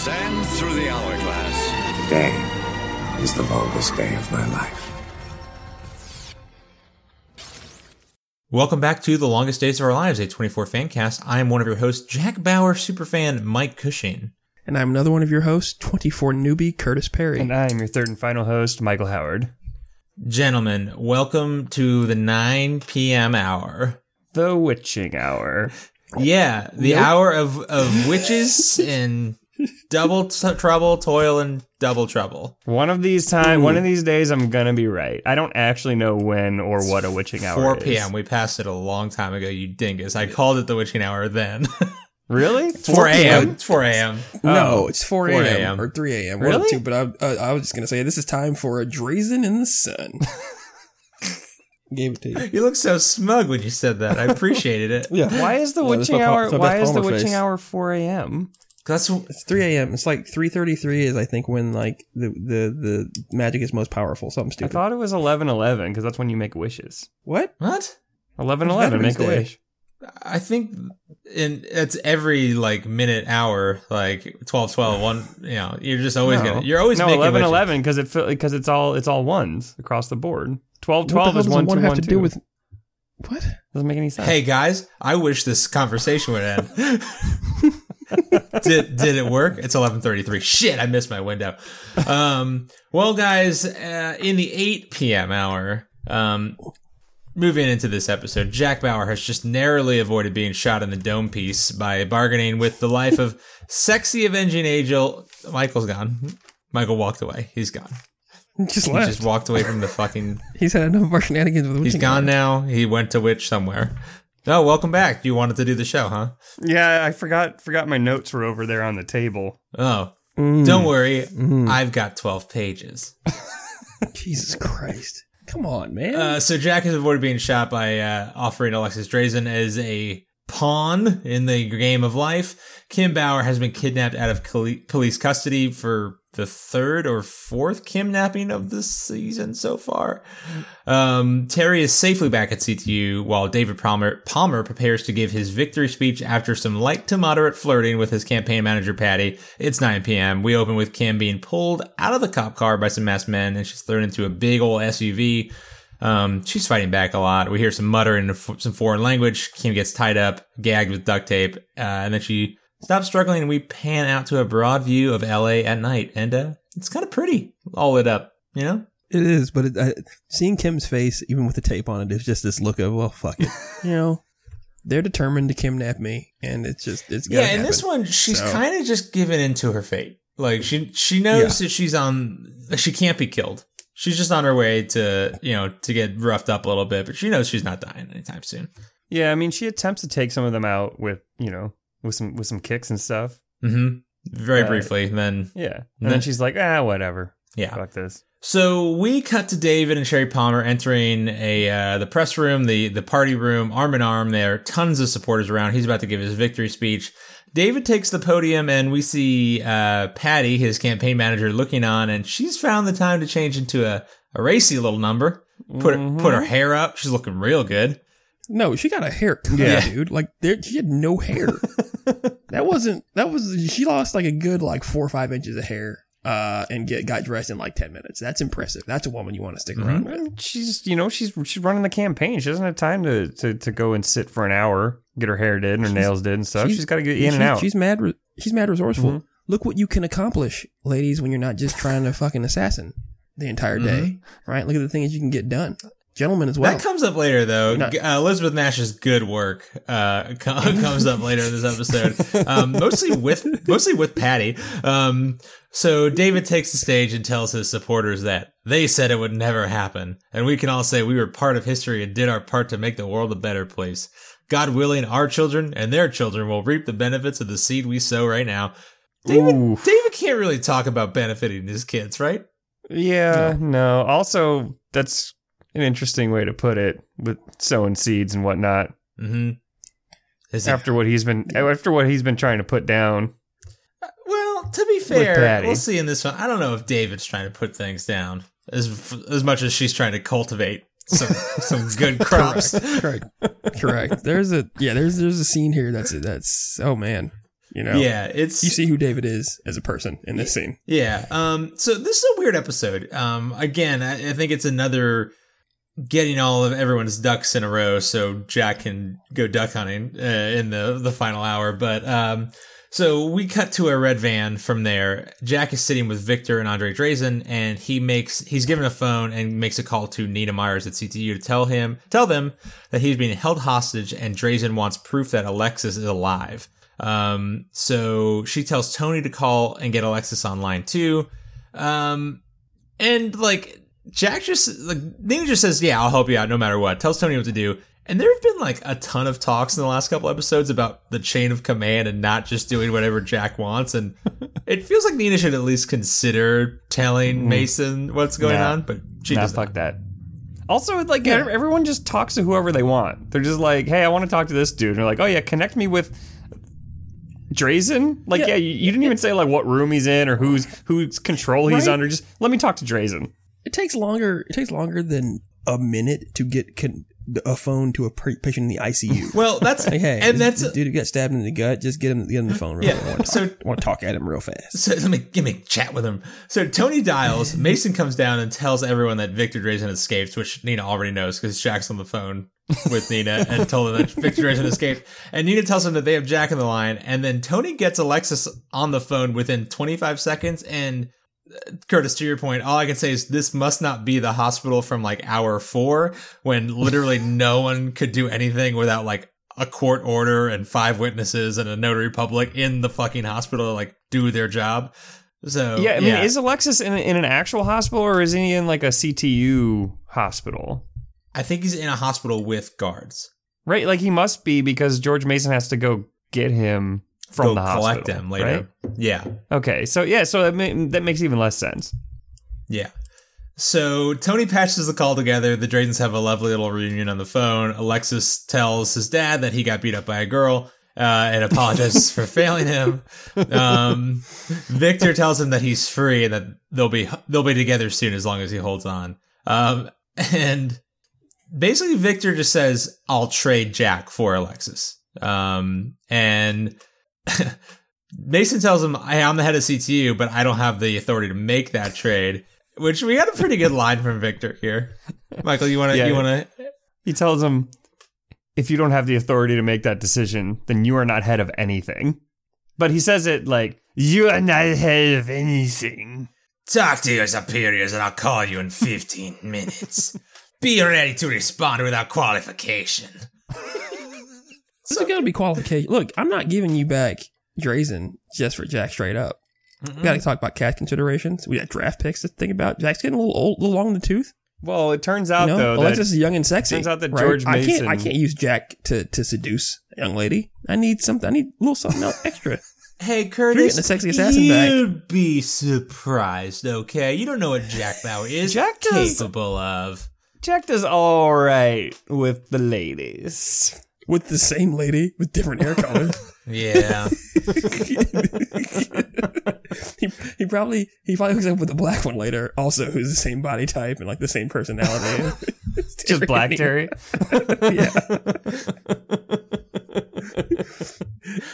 Sand through the hourglass. Today is the longest day of my life. Welcome back to The Longest Days of Our Lives, a 24 fan cast. I am one of your hosts, Jack Bauer superfan Mike Cushing. And I'm another one of your hosts, 24 newbie Curtis Perry. And I am your third and final host, Michael Howard. Gentlemen, welcome to the 9 p.m. hour. The witching hour. Yeah, the Nope. hour of, of witches and double t- trouble, toil, and double trouble. One of these time, one of these days, I'm gonna be right. I don't actually know when or what a witching hour 4 is. p.m. We passed it a long time ago, you dingus. I called it the witching hour then. Really? It's 4 a.m. It's 4 a.m. no, it's 4 4 a.m. a.m.. or 3 a.m. One of the Really? two, but I, uh, I was just going to say this is time for a Drazen in the Sun. Gave it to you. You look so smug when you said that. I appreciated it. Yeah. Why is the Yeah, witching hour? Why is the witching face. hour 4 a.m.? That's It's 3 a.m. It's like 3.33 is, I think, when like the, the, the magic is most powerful. Something stupid. I stupid. thought it was 11:11 because that's when you make wishes. what? what? 11:11, Veterans make a Day. wish. I think in it's every like minute hour like 12 12 one you know you're just always No. gonna you're always no making 11 wishes. 11 because it because it's all it's all ones across the board. 12 What the 12 hell is does one one two, have one, to two. do with... What? doesn't make any sense. hey guys I wish this conversation would end did did it work it's 11:33 shit I missed my window um well guys uh, in the 8 p.m. hour um Moving into this episode, Jack Bauer has just narrowly avoided being shot in the dome piece by bargaining with the life of sexy avenging angel. Michael's gone. Michael walked away. He's gone. Just He left. just walked away from the fucking. He's had enough of our shenanigans with the He's gone now. He went to witch somewhere. Oh, welcome back. You wanted to do the show, huh? Yeah, I forgot forgot my notes were over there on the table. Oh, Mm. don't worry. I've got 12 pages. Jesus Christ. Come on, man. Uh, so Jack has avoided being shot by uh, offering Alexis Drazen as a pawn in the game of life. Kim Bauer has been kidnapped out of coli- police custody for the third or fourth kidnapping of the season so far. Um, Terry is safely back at CTU while David Palmer, Palmer prepares to give his victory speech after some light to moderate flirting with his campaign manager Patty. It's 9 p.m. We open with Kim being pulled out of the cop car by some masked men and she's thrown into a big old SUV. Um, she's fighting back a lot. We hear some muttering in some foreign language. Kim gets tied up, gagged with duct tape, uh, and then she stops struggling. And we pan out to a broad view of LA at night, and uh, it's kind of pretty, all lit up. You know, It is, but it, uh, seeing Kim's face, even with the tape on it, is just this look of, well, fuck it. you know, they're determined to kidnap me, and it's just, it's yeah. gonna this one, she's So- kind of just given into her fate. Like she she knows that she's on, she can't be killed. She's just on her way to, you know, to get roughed up a little bit, but she knows she's not dying anytime soon. Yeah, I mean, she attempts to take some of them out with you know with some with some kicks and stuff. hmm Very Uh, briefly, then Yeah, and Then- then she's like, ah, whatever. yeah. Fuck this. So we cut to David and Sherry Palmer entering a uh, the press room, the the party room, arm in arm. There are tons of supporters around. He's about to give his victory speech. David takes the podium, and we see uh, Patty, his campaign manager, looking on, and she's found the time to change into a, a racy little number. Put put her hair up. She's looking real good. No, she got a haircut, Yeah. dude. Like there, she had no hair. that wasn't. That was. She lost like a good like four or five inches of hair, uh, and get got dressed in like ten minutes. That's impressive. That's a woman you want to stick around with. And she's you know she's she's running the campaign. She doesn't have time to to, to go and sit for an hour, get her hair did and her nails did and stuff. she's got to get in and out. She's mad. Re- she's mad resourceful. Mhm. Look what you can accomplish, ladies, when you're not just trying to fucking assassin the entire day. Right? Look at the things you can get done, gentlemen as well. That comes up later, though. Not- uh, Elizabeth Nash's good work uh, comes up later in this episode, um, mostly with mostly with Patty. Um, so David takes the stage and tells his supporters that they said it would never happen, and we can all say we were part of history and did our part to make the world a better place. God willing, our children and their children will reap the benefits of the seed we sow right now. David, Ooh. David can't really talk about benefiting his kids, right? yeah, no. Also, that's an interesting way to put it with sowing seeds and whatnot. Mm-hmm. Is it After what he's been after what he's been trying to put down. Well, to be fair, we'll see in this one. I don't know if David's trying to put things down as as much as she's trying to cultivate some some good crops. Correct. Correct. There's a yeah. There's there's a scene here that's that's oh man. You know, Yeah, it's you see who David is as a person in this scene. Yeah. Um. So this is a weird episode. Um. Again, I, I think it's another getting all of everyone's ducks in a row so Jack can go duck hunting uh, in the the final hour. But um. So we cut to a red van from there. Jack is sitting with Victor and Andre Drazen, and he makes he's given a phone and makes a call to Nina Myers at CTU to tell him tell them that he's being held hostage, and Drazen wants proof that Alexis is alive. Um, so she tells Tony to call and get Alexis online too. Um, and like Jack just like Nina just says, "Yeah, I'll help you out no matter what." Tells Tony what to do. And there have been like a ton of talks in the last couple episodes about the chain of command and not just doing whatever Jack wants. And it feels like Nina should at least consider telling mm-hmm. Mason what's going Nah. on, but she Nah, does fuck that. Also, like ev- everyone just talks to whoever they want. They're just like, "Hey, I want to talk to this dude." And they're like, "Oh yeah, connect me with Drazen." Like, yeah, Yeah. you, you didn't even say like what room he's in or who's whose control he's Right. under. Just let me talk to Drazen. It takes longer. It takes longer than a minute to get con- a phone to a patient in the ICU. Well, that's Like, hey, and that's dude who got stabbed in the gut. Just get him, get him the phone. Real Yeah, quick. I want so- I want to talk at him real fast. So let me give me chat with him. So Tony dials. Mason comes down and tells everyone that Victor Drazen escaped, which Nina already knows because Jack's on the phone with Nina and told them that Victor Drazen escaped. And Nina tells him that they have Jack in the line. And then Tony gets Alexis on the phone within 25 seconds. And Curtis, to your point, all I can say is this must not be the hospital from like hour four when literally no one could do anything without like a court order and five witnesses and a notary public in the fucking hospital to like do their job. So yeah, I mean, is Alexis in, in an actual hospital or is he in like a CTU hospital? I think he's in a hospital with guards. Right, like he must be because George Mason has to go get him from Go the collect hospital, him later. right? Yeah, Okay, so yeah, so that, ma- that makes even less sense. yeah. So Tony patches the call together. The Drazens have a lovely little reunion on the phone. Alexis tells his dad that he got beat up by a girl. Uh, and apologizes for failing him. Um, Victor tells him that he's free and that they'll be they'll be together soon as long as he holds on. Um, and basically, Victor just says, "I'll trade Jack for Alexis." Um, and Mason tells him, hey, I'm the head of CTU, but I don't have the authority to make that trade. Which we got a pretty good line from Victor here. Michael, you wanna Yeah. you wanna He tells him, if you don't have the authority to make that decision, then you are not head of anything. But he says it like, you are not head of anything. talk to your superiors and I'll call you in 15 minutes. Be ready to respond without qualification. There's got to be qualification. Look, I'm not giving you back Drazen just for Jack straight up. We got to talk about cash considerations. We got draft picks to think about. Jack's getting a little old, a little long in the tooth. Well, it turns You out know, though Alexis is young and sexy. turns out that right? George I can't. I can't use Jack to to seduce a young lady. I need something. I need a little something else extra. Hey, You're Curtis. getting the sexy assassin back. You'd be surprised, okay? You don't know what Jack Bauer is Jack does- capable of. Jack does all right with the ladies. With the same lady with different hair color. Yeah. he, he probably he probably hooks up with a black one later, also who's the same body type and like the same personality. Just Black Terry. yeah.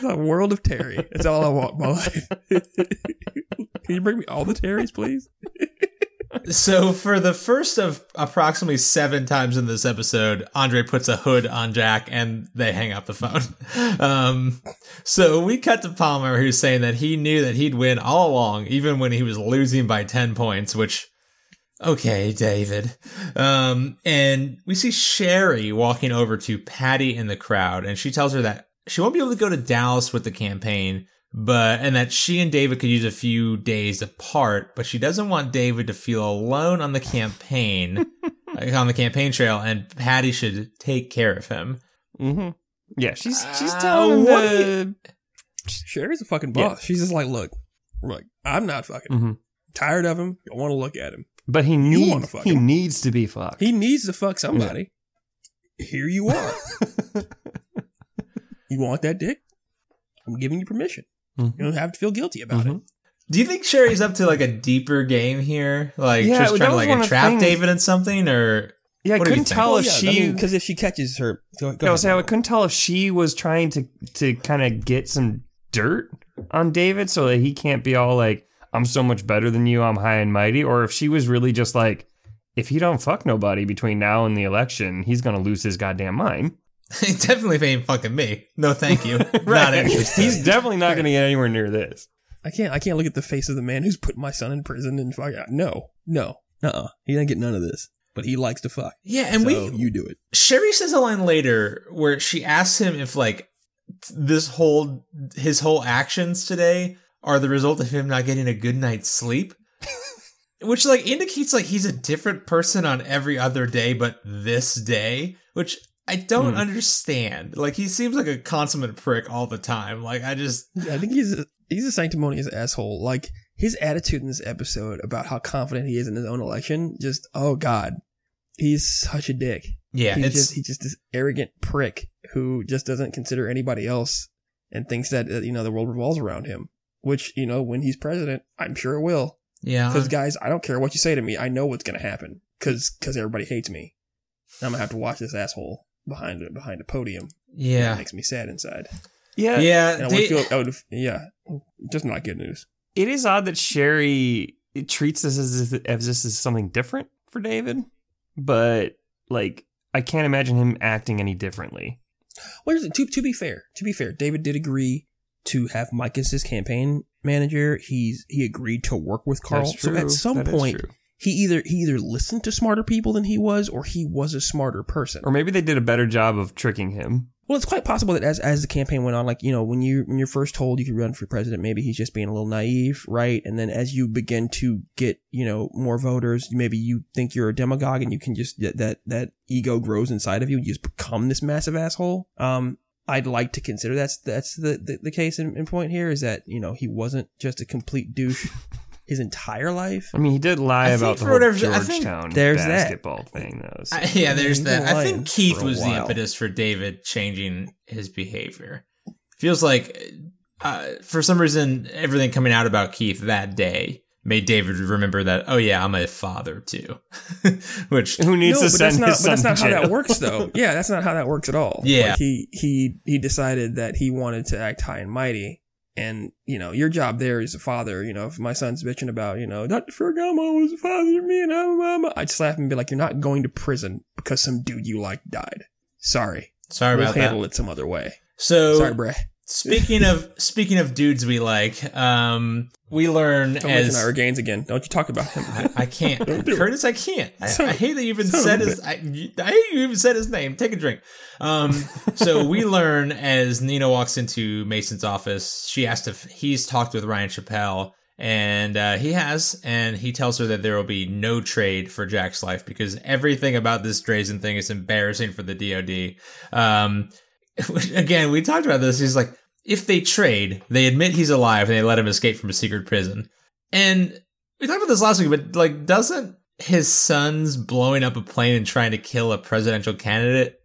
the world of Terry. It's all I want in my life. Can you bring me all the Terrys, please? So for the first of approximately seven times in this episode, Andre puts a hood on Jack and they hang up the phone. Um, so we cut to Palmer who's saying that he knew that he'd win all along, even when he was losing by 10 points, which, okay, David. Um, and we see Sherry walking over to Patty in the crowd and she tells her that she won't be able to go to Dallas with the campaign, but and that she and David could use a few days apart, but she doesn't want David to feel alone on the campaign, on the campaign trail, and Patty should take care of him. Mm-hmm. Yeah, she's she's Uh, telling him what Sherry's a fucking boss. She's just like, look, look, I'm not fucking Mhm. tired of him. I want to look at him. but he needs he him. needs to be fucked. He needs to fuck somebody. Here you are. you want that dick? I'm giving you permission. Mhm. You don't have to feel guilty about Mhm. it. Do you think Sherry's up to like a deeper game here, like Yeah, just trying to like one entrap things- David in something, or Yeah, I What do you couldn't tell Well, if yeah, she. because if she catches her, go, go I was ahead. saying I couldn't tell if she was trying to to kind of get some dirt on David so that he can't be all like, I'm so much better than you, I'm high and mighty, or if she was really just like, if he don't fuck nobody between now and the election, he's gonna lose his goddamn mind. Definitely ain't fucking me. No, thank you. Not interested. He's definitely not gonna get anywhere near this. I can't. I can't look at the face of the man who's put my son in prison and fuck. No, no, uh, uh He didn't get none of this. But he likes to fuck. yeah, and so we you do it. Sherry says a line later where she asks him if like this whole his whole actions today are the result of him not getting a good night's sleep. which like indicates like he's a different person on every other day but this day, which I don't Hmm. understand. Like he seems like a consummate prick all the time. Like I just I think he's a, he's a sanctimonious asshole. Like his attitude in this episode about how confident he is in his own election. Just oh god, he's such a dick. yeah, he's just he's just this arrogant prick who just doesn't consider anybody else and thinks that you know the world revolves around him. Which you know when he's president, I'm sure it will. yeah. Because guys, I don't care what you say to me. I know what's gonna happen. Because because everybody hates me. I'm gonna have to watch this asshole behind it behind a podium. It yeah. makes me sad inside. Yeah. Yeah, And I they- feel. I would. Yeah, just not good news. It is odd that Sherry treats this as if as this is something different for David, but like I can't imagine him acting any differently. Well, here's to to be fair, to be fair, David did agree to have Mike as his campaign manager. He's he agreed to work with Carl. That's So at some That is point, true. He either he either listened to smarter people than he was, or he was a smarter person. or maybe they did a better job of tricking him. Well, it's quite possible that as as the campaign went on, like you know, when you when you're first told you could run for president, maybe he's just being a little naive, right? And then as you begin to get you know more voters, maybe you think you're a demagogue, and you can just that that, ego grows inside of you. You just become this massive asshole. Um, I'd like to consider that's that's the the, the case in, in point here is that you know he wasn't just a complete douche his entire life. I mean, he did lie I about think the for whole whatever- I think Georgetown there's that. basketball thing, though. so- I, yeah, there's that. I think Keith for a was the impetus for David changing his behavior. Feels like, uh, for some reason, everything coming out about Keith that day made David remember that. Oh yeah, I'm a father too, which Who needs no, to but send that's not. his But that's not to how that works, though. Yeah, that's not how that works at all. Yeah. Like, he he he decided that he wanted to act high and mighty, and you know, your job there is a father. You know, if my son's bitching about, you know, Dr. Ferragamo was a father to me, and I'm a mama, I'd slap him and be like, "You're not going to prison because some dude you like died. Sorry, sorry we'll about handle that. it some other way. So Sorry, bruh. Speaking of speaking of dudes we like, um, we learn Don't as Ira Gaines again. Don't you talk about him. I, I can't. Curtis. I can't. I, I hate that you even son said his. I, I hate you even said his name. Take a drink. Um, so we learn as Nina walks into Mason's office. She asked if he's talked with Ryan Chappelle, and uh, he has. And he tells her that there will be no trade for Jack's life because everything about this Drazen thing is embarrassing for the DoD. Um, again, we talked about this. He's like, if they trade, they admit he's alive and they let him escape from a secret prison. And we talked about this last week, but like, doesn't his son's blowing up a plane and trying to kill a presidential candidate?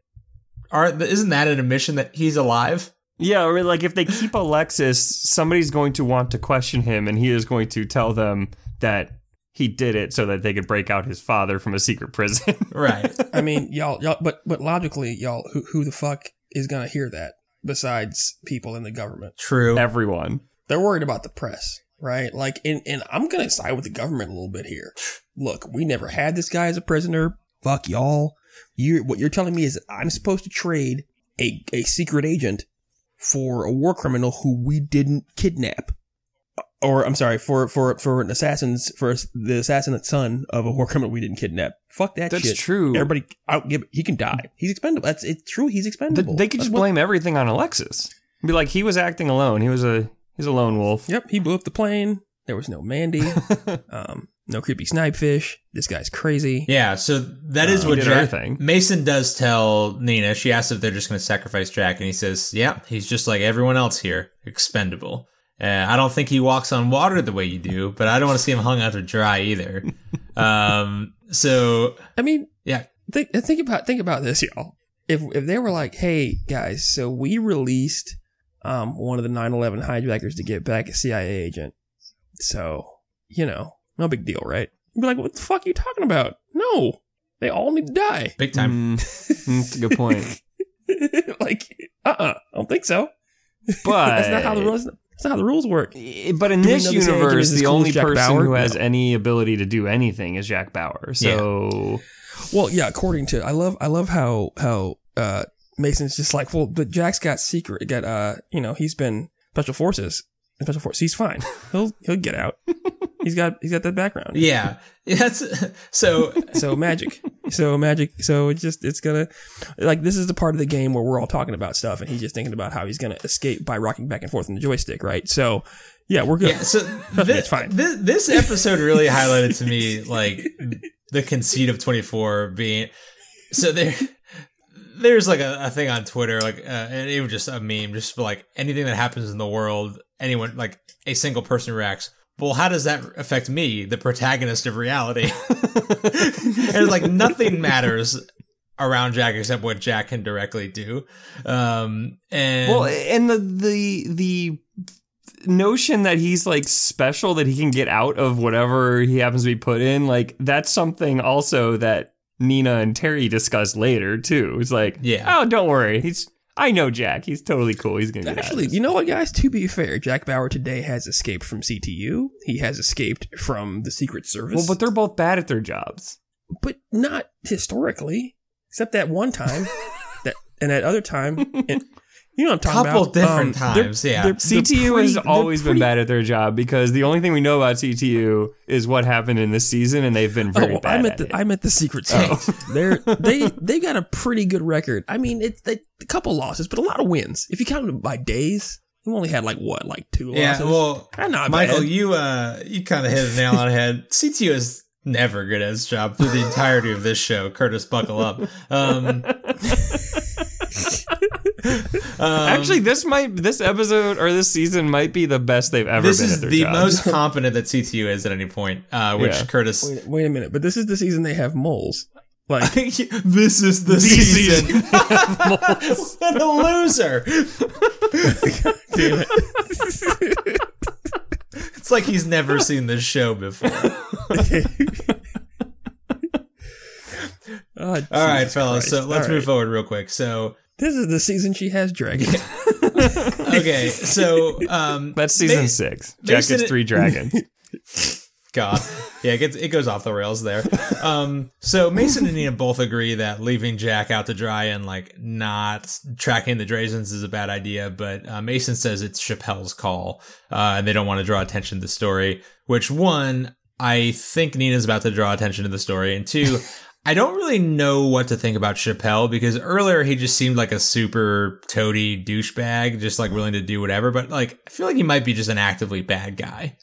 aren't isn't that an admission that he's alive? Yeah, or like if they keep Alexis, somebody's going to want to question him, and he is going to tell them that he did it so that they could break out his father from a secret prison. Right. I mean, y'all, y'all, but but logically, y'all, who who the fuck is gonna hear that besides people in the government? True. Everyone. they're worried about the press, right? Like, and, and I'm gonna side with the government a little bit here. Look, we never had this guy as a prisoner. Fuck y'all. You, what you're telling me is that I'm supposed to trade a a secret agent for a war criminal who we didn't kidnap, or I'm sorry, for for for an assassin's for the assassinate son of a war criminal we didn't kidnap. Fuck that That's shit. true. Everybody, out, give, he can die. He's expendable. That's it's true. He's Th- expendable. they could That's just what- blame everything on Alexis. Be like, he was acting alone. He was a he's a lone wolf. Yep, he blew up the plane. There was no Mandy. um, no creepy snipe fish. This guy's crazy. Yeah, so that is Uh, what he Jack, everything. Mason does tell Nina. She asks if they're just going to sacrifice Jack, and he says, "Yeah, he's just like everyone else here, expendable." Uh, I don't think he walks on water the way you do, but I don't want to see him hung out to dry either. um, so I mean, yeah, think think about think about this, y'all. If if they were like, hey guys, so we released um one of the 9/11 hijackers to get back a CIA agent, so you know, no big deal, right? You'd be like, what the fuck are you talking about? No, they all need to die. big time. Mm, that's a good point. like, uh, uh I don't think so. But That's not how the rules. That's not how the rules work. But in Do this know this agent universe, the cool only person Bauer? who has No. any ability to do anything is Jack Bauer. So Well, yeah. According to, I love, I love how how uh Mason's just like, well, but Jack's got secret, got uh, you know, he's been special forces, special forces. He's fine. He'll he'll get out. He's got he's got that background. Yeah, that's so. So magic. So magic. So it just it's gonna like this is the part of the game where we're all talking about stuff, and he's just thinking about how he's gonna escape by rocking back and forth on the joystick, right? So yeah, we're good. Yeah, so me, it's fine. This, this episode really highlighted to me like the conceit of 24 being so there. There's like a, a thing on Twitter, like, uh, and it was just a meme, just like anything that happens in the world, anyone, like a single person reacts. Well, how does that affect me, the protagonist of reality? and it's like nothing matters around Jack except what Jack can directly do. Um, and well, and the the the notion that he's like special that he can get out of whatever he happens to be put in, like that's something also that Nina and Terry discuss later too. It's like, Yeah. oh, don't worry, he's. I know Jack. He's totally cool. He's gonna get out of Actually, you know what, guys? To be fair, Jack Bauer today has escaped from CTU. He has escaped from the Secret Service. Well, but they're both bad at their jobs. but not historically, except that one time. that and that other time, and, you know what I'm talking Couple about. different Um, they're- times, yeah. they're- they're CTU has always they're been bad at their job because the only thing we know about CTU is what happened in this season, and they've been Oh, very well, bad I meant at the it. I meant the Secret Service. They're they they got a pretty good record. I mean, it's they, a couple losses, but a lot of wins. If you count them by days, we only had like what, like two yeah, losses. well, Not bad. Michael, you uh, you kind of hit a nail on the head. CTU is never good at his job through the entirety of this show. Curtis, buckle up. Um, um, Actually, this might this episode or this season might be the best they've ever this been is at their the jobs. most competent that CTU is at any point. Uh, which Yeah. Curtis, wait, wait a minute, but this is the season they have moles. Like this is the, season season. what a loser! damn it. It's like he's never seen this show before. Oh, All right, Jesus fellas. So let's All move right. forward real quick. So This is the season she has dragons. okay, so um, That's season Ma- six. Jack Mason- gets three dragons. God, yeah, it gets it goes off the rails there. Um, so Mason and Nina both agree that leaving Jack out to dry and like not tracking the Drazens is a bad idea, but uh, Mason says it's Chappelle's call, uh, and they don't want to draw attention to the story. Which one, I think Nina's about to draw attention to the story, and two. I don't really know what to think about Chappelle because earlier he just seemed like a super toady douchebag, just like willing to do whatever. But like, I feel like he might be just an actively bad guy.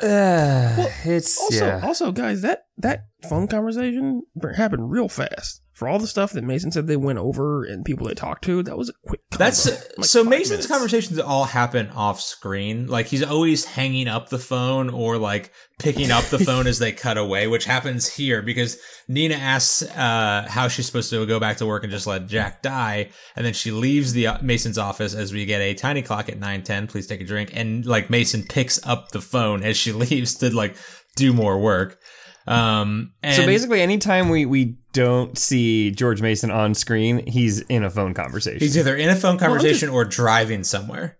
Uh, it's Also, yeah. also, guys, that that phone conversation happened real fast. For all the stuff that Mason said they went over and people they talked to, that was a quick. That's. Like so. Mason's minutes. conversations all happen off screen. Like he's always hanging up the phone or like picking up the phone as they cut away, which happens here because Nina asks uh, how she's supposed to go back to work and just let Jack die, and then she leaves the uh, Mason's office as we get a tiny clock at nine ten. Please take a drink, and like Mason picks up the phone as she leaves to like do more work. Um, and so basically, anytime we we don't see George Mason on screen, he's in a phone conversation. he's either in a phone conversation or driving somewhere.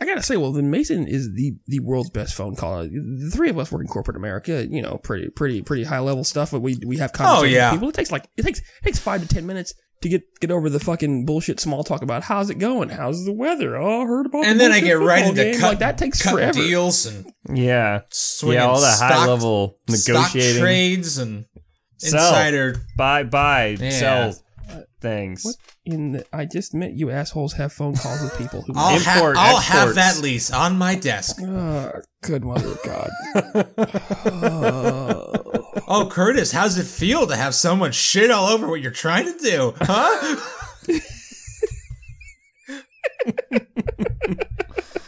I gotta say, well, then Mason is the the world's best phone caller. The three of us work in corporate America, you know, pretty pretty pretty high level stuff. But we we have oh, conversations yeah. with people. It takes like it takes it takes five to ten minutes to get get over the fucking bullshit small talk about how's it going, how's the weather. Oh, I heard about. And the then I get right into game. cut, like that takes cut forever. deals and yeah, yeah, all that stock- high level stock negotiating. trades and Sell. insider. buy, buy, Yeah. sell things. What in the, I just met you assholes have phone calls with people who. I'll, ha- Import, I'll have that lease on my desk. Ah, good mother of God. Oh. Oh, Curtis, how's it feel to have someone shit all over what you're trying to do? Huh?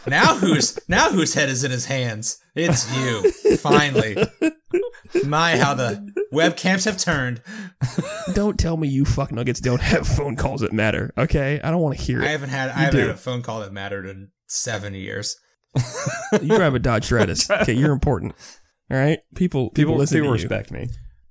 now whose now whose head is in his hands? It's you. Finally. My how the webcams have turned. don't tell me you fuck nuggets don't have phone calls that matter. Okay, I don't want to hear it. I it. haven't had I haven't do. had a phone call that mattered in seven years. You drive a Dodge Stratus. Okay, you're important. All right, people people, People, listen people to you. respect me.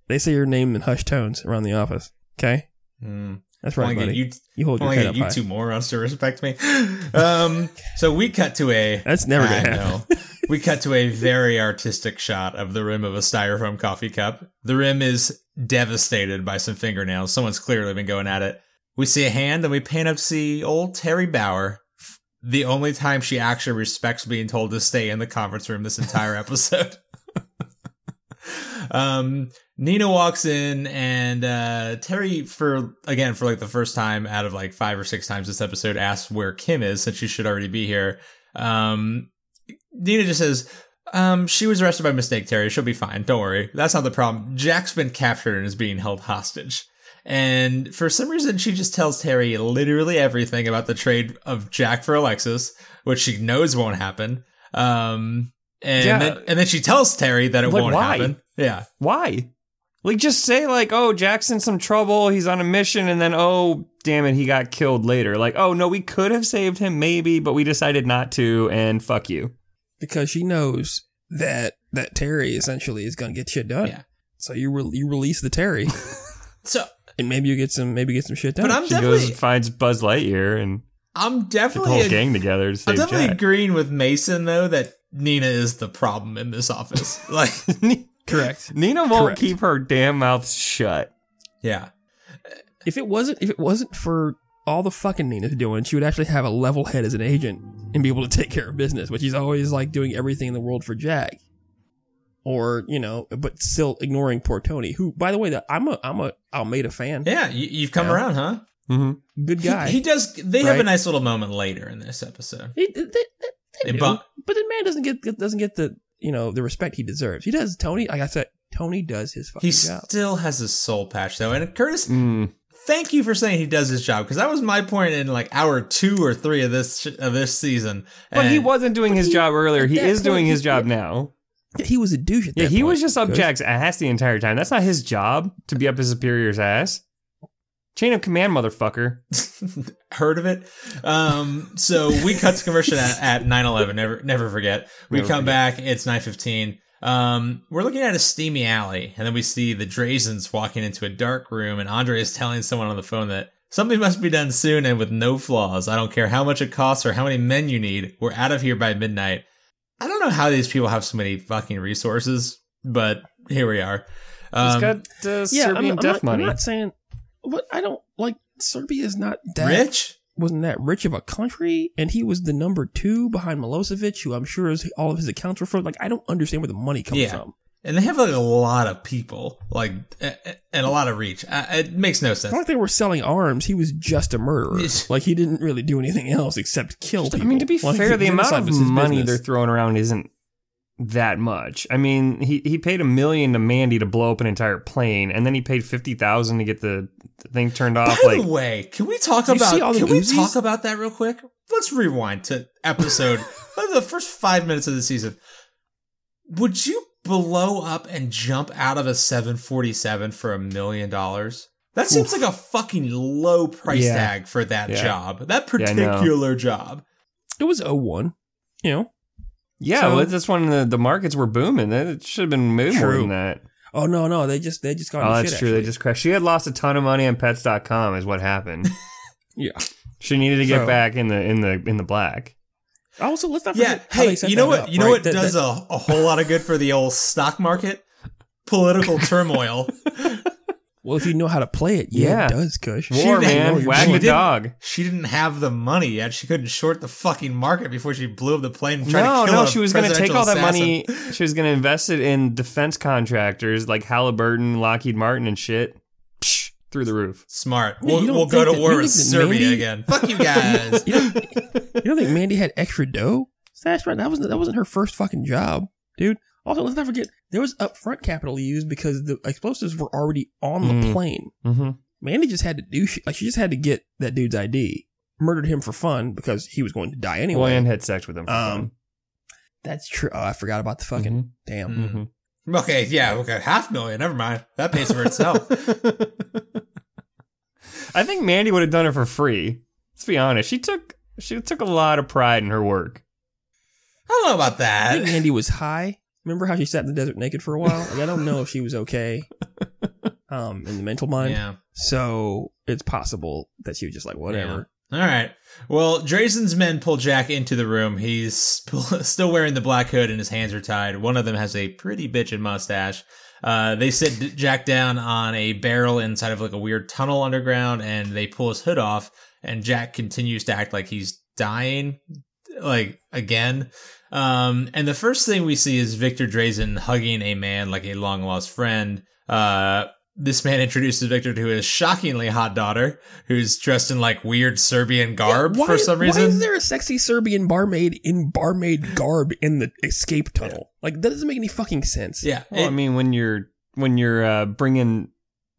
They say your name in hushed tones around the office. Okay, Hmm. That's right, buddy. You, You hold your head get up you high. two morons to respect me. Um, so we cut to a. That's never gonna happen. know. we cut to a very artistic shot of the rim of a styrofoam coffee cup. The rim is devastated by some fingernails. Someone's clearly been going at it. We see a hand and we pan up to see old Terry Bauer. The only time she actually respects being told to stay in the conference room this entire episode. um, Nina walks in and uh, Terry, for again, for like the first time out of like five or six times this episode, asks where Kim is since she should already be here. Um, Nina just says, um, she was arrested by mistake, Terry. She'll be fine. Don't worry. That's not the problem. Jack's been captured and is being held hostage. And for some reason, she just tells Terry literally everything about the trade of Jack for Alexis, which she knows won't happen. Um, and Yeah. then, and then she tells Terry that it Like, won't why? happen. Yeah. Why? Like, just say like, "Oh, Jack's in some trouble. He's on a mission," and then, "Oh, damn it, he got killed later." Like, "Oh no, we could have saved him, maybe, but we decided not to." And fuck you. because she knows that that Terry essentially is going to get shit done. Yeah. So you re- you release the Terry, So, and maybe you get some maybe get some shit done. but I'm She definitely, goes and finds Buzz Lightyear and I'm definitely the whole ag- gang together to I'm save definitely Jack. agreeing with Mason though that Nina is the problem in this office. Like, correct. Nina won't Correct. keep her damn mouth shut. yeah. If it wasn't if it wasn't for all the fucking Nina's doing, she would actually have a level head as an agent and be able to take care of business. But she's always like doing everything in the world for Jack, or you know, but still ignoring poor Tony. Who, by the way, that I'm a I'm a Almeida fan. Yeah, you, you've come Yeah. around, huh? Mm-hmm. Good guy. He, does. They have a nice little moment later in this episode. He, they, they, they They do. bump- but the man doesn't get doesn't get the you know the respect he deserves. He does. Tony, like I said, Tony does his fucking job. He job. still has his soul patch though, and Curtis, Mm. thank you for saying he does his job because that was my point in like hour two or three of this sh- of this season. But he wasn't doing his he- job earlier. at He that is doing his he- job now. Yeah, he was a douche at Yeah, that he point. was just up Jack's ass the entire time. That's not his job to be up his superior's ass. Chain of command, motherfucker. heard of it. Um, so we cut to commercial at, at 9-11. Never, never forget. We Never come forget. back. It's 9-15. Um, we're looking at a steamy alley and then we see the Drazens walking into a dark room and Andre is telling someone on the phone that something must be done soon and with no flaws. I don't care how much it costs or how many men you need. We're out of here by midnight. I don't know how these people have so many fucking resources, but here we are. He's Um, got uh, Yeah, I'm, I'm death not, money. I'm not saying, but I don't like Serbia is not that rich? wasn't that rich of a country, and he was the number two behind Milosevic, who I'm sure is all of his accounts were from. Like I don't understand where the money comes Yeah. from. And they have like a lot of people, like, a- a- and a lot of reach. Uh, it makes no sense. not like they were selling arms. He was just a murderer. Like he didn't really do anything else except kill I people. I mean, to be Like, fair, the amount genocide of money business. they're throwing around isn't that much. I mean, he, he paid a million to Mandy to blow up an entire plane, and then he paid fifty thousand to get the, the thing turned off. By like, the way, can we talk about all the can we Uzis? talk about that real quick? Let's rewind to episode the first five minutes of the season. Would you blow up and jump out of a 747 for a million dollars? That seems like a fucking low price Yeah. tag for that Yeah. job. That Yeah, particular job. It was 01. You know. Yeah, So- well, that's when the, the markets were booming. It should have been way more than that. Oh no, no, they just they just got. Oh, that's shit, true. They just crashed. She had lost a ton of money on Pets.com, is what happened. yeah. she needed to get So- back in the in the in the black. Also, let's not forget. how Hey, you know what? up, you know right? what That- does that- a, a whole lot of good for the old stock market? Political turmoil. well, if you know how to play it, yeah, Yeah. it does, Kush. War, didn't- man. you're Wag the She didn't- dog. She didn't have the money yet. She couldn't short the fucking market before she blew up the plane and tried No, to kill no, she was going to take all that assassin. money. She was going to invest it in defense contractors like Halliburton, Lockheed Martin, and shit. Psh, through the roof. Smart. We'll, we'll go to war with Serbia Mandy- again. Fuck you guys. You don't, you don't think Mandy had extra dough stashed right? That wasn't that wasn't her first fucking job, dude. Also, let's not forget there was upfront capital used because the explosives were already on the Mm. plane. Mm-hmm. Mandy just had to do shit. Like she just had to get that dude's ID, murdered him for fun because he was going to die anyway. Well, and had sex with him for Um, That's true. Oh, I forgot about the fucking Mhm. damn. Mm. fun. okay, yeah, okay. Half million. Never mind. That pays for itself. I think Mandy would have done it for free. Let's be honest. She took she took a lot of pride in her work. I don't know about that. I think that. Mandy was high. Remember how she sat in the desert naked for a while? Like, I don't know if she was okay. um, in the mental mind. Yeah. So it's possible that she was just like, whatever. All right. Well, Drazen's men pull Jack into the room. He's still wearing the black hood and his hands are tied. One of them has a pretty bitchin' mustache. Uh, they sit Jack down on a barrel inside of like a weird tunnel underground and they pull his hood off and Jack continues to act like he's dying, like again. Um, and the first thing we see is Victor Drazen hugging a man like a long lost friend. Uh, this man introduces Victor to his shockingly hot daughter, who's dressed in like weird Serbian garb Why- for some reason. Why is there a sexy Serbian barmaid in barmaid garb in the escape tunnel? Like that doesn't make any fucking sense. yeah, Well, I mean, when you're when you're uh, bringing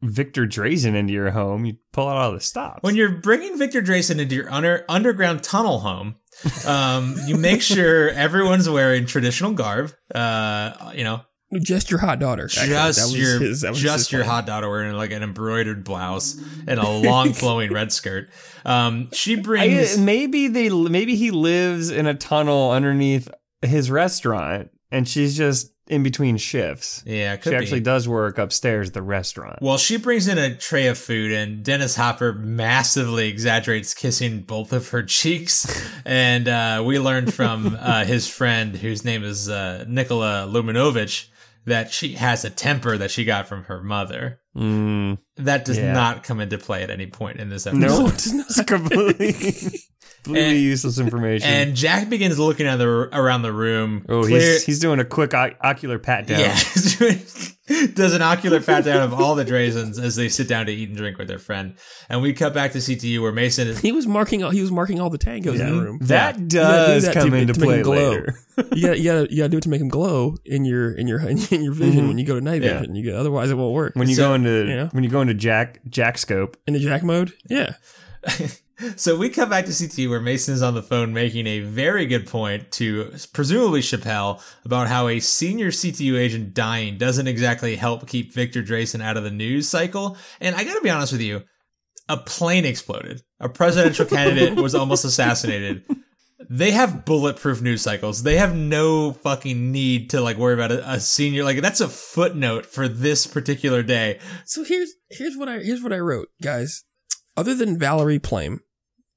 Victor Drazen into your home, you pull out all the stops. when you're bringing Victor Drazen into your under, underground tunnel home, um, you make sure everyone's wearing traditional garb. Uh, you know, Just your hot daughter. actually. That just was your his- that was just your plan. hot daughter wearing like an embroidered blouse and a long flowing red skirt. Um, she brings. I, maybe they maybe he lives in a tunnel underneath his restaurant, and she's just in between shifts. yeah, could She actually be. does work upstairs at the restaurant. Well, she brings in a tray of food, and Dennis Hopper massively exaggerates kissing both of her cheeks. and uh, we learned from uh, his friend, whose name is uh, Nikola Luminovich, that she has a temper that she got from her mother. Mm, That does Yeah. not come into play at any point in this episode. no, it's completely, completely And- useless information. And Jack begins looking at the, around the room. oh, clear- he's he's doing a quick o- ocular pat down. Yeah, does an ocular pat down of all the Drazens as they sit down to eat and drink with their friend. And we cut back to CTU where Mason is He was marking. all- He was marking all the tangos in the mhm. room. That You gotta do does that come to- into to make play glow. later. you gotta, you gotta, you gotta do it to make him glow in your, in your, in your vision mm-hmm. when you go to night Yeah. vision. You get, otherwise, it won't work. When you So- go into yeah. when you go into Jack Jack scope, in the Jack mode, yeah. So we come back to CT where Mason is on the phone making a very good point to presumably Chappelle about how a senior CTU agent dying doesn't exactly help keep Victor Drazen out of the news cycle. And I gotta be honest with you, a plane exploded. A presidential candidate was almost assassinated. They have bulletproof news cycles. They have no fucking need to like worry about a, a senior. Like that's a footnote for this particular day. So here's here's what I here's what I wrote, guys. Other than Valerie Plame,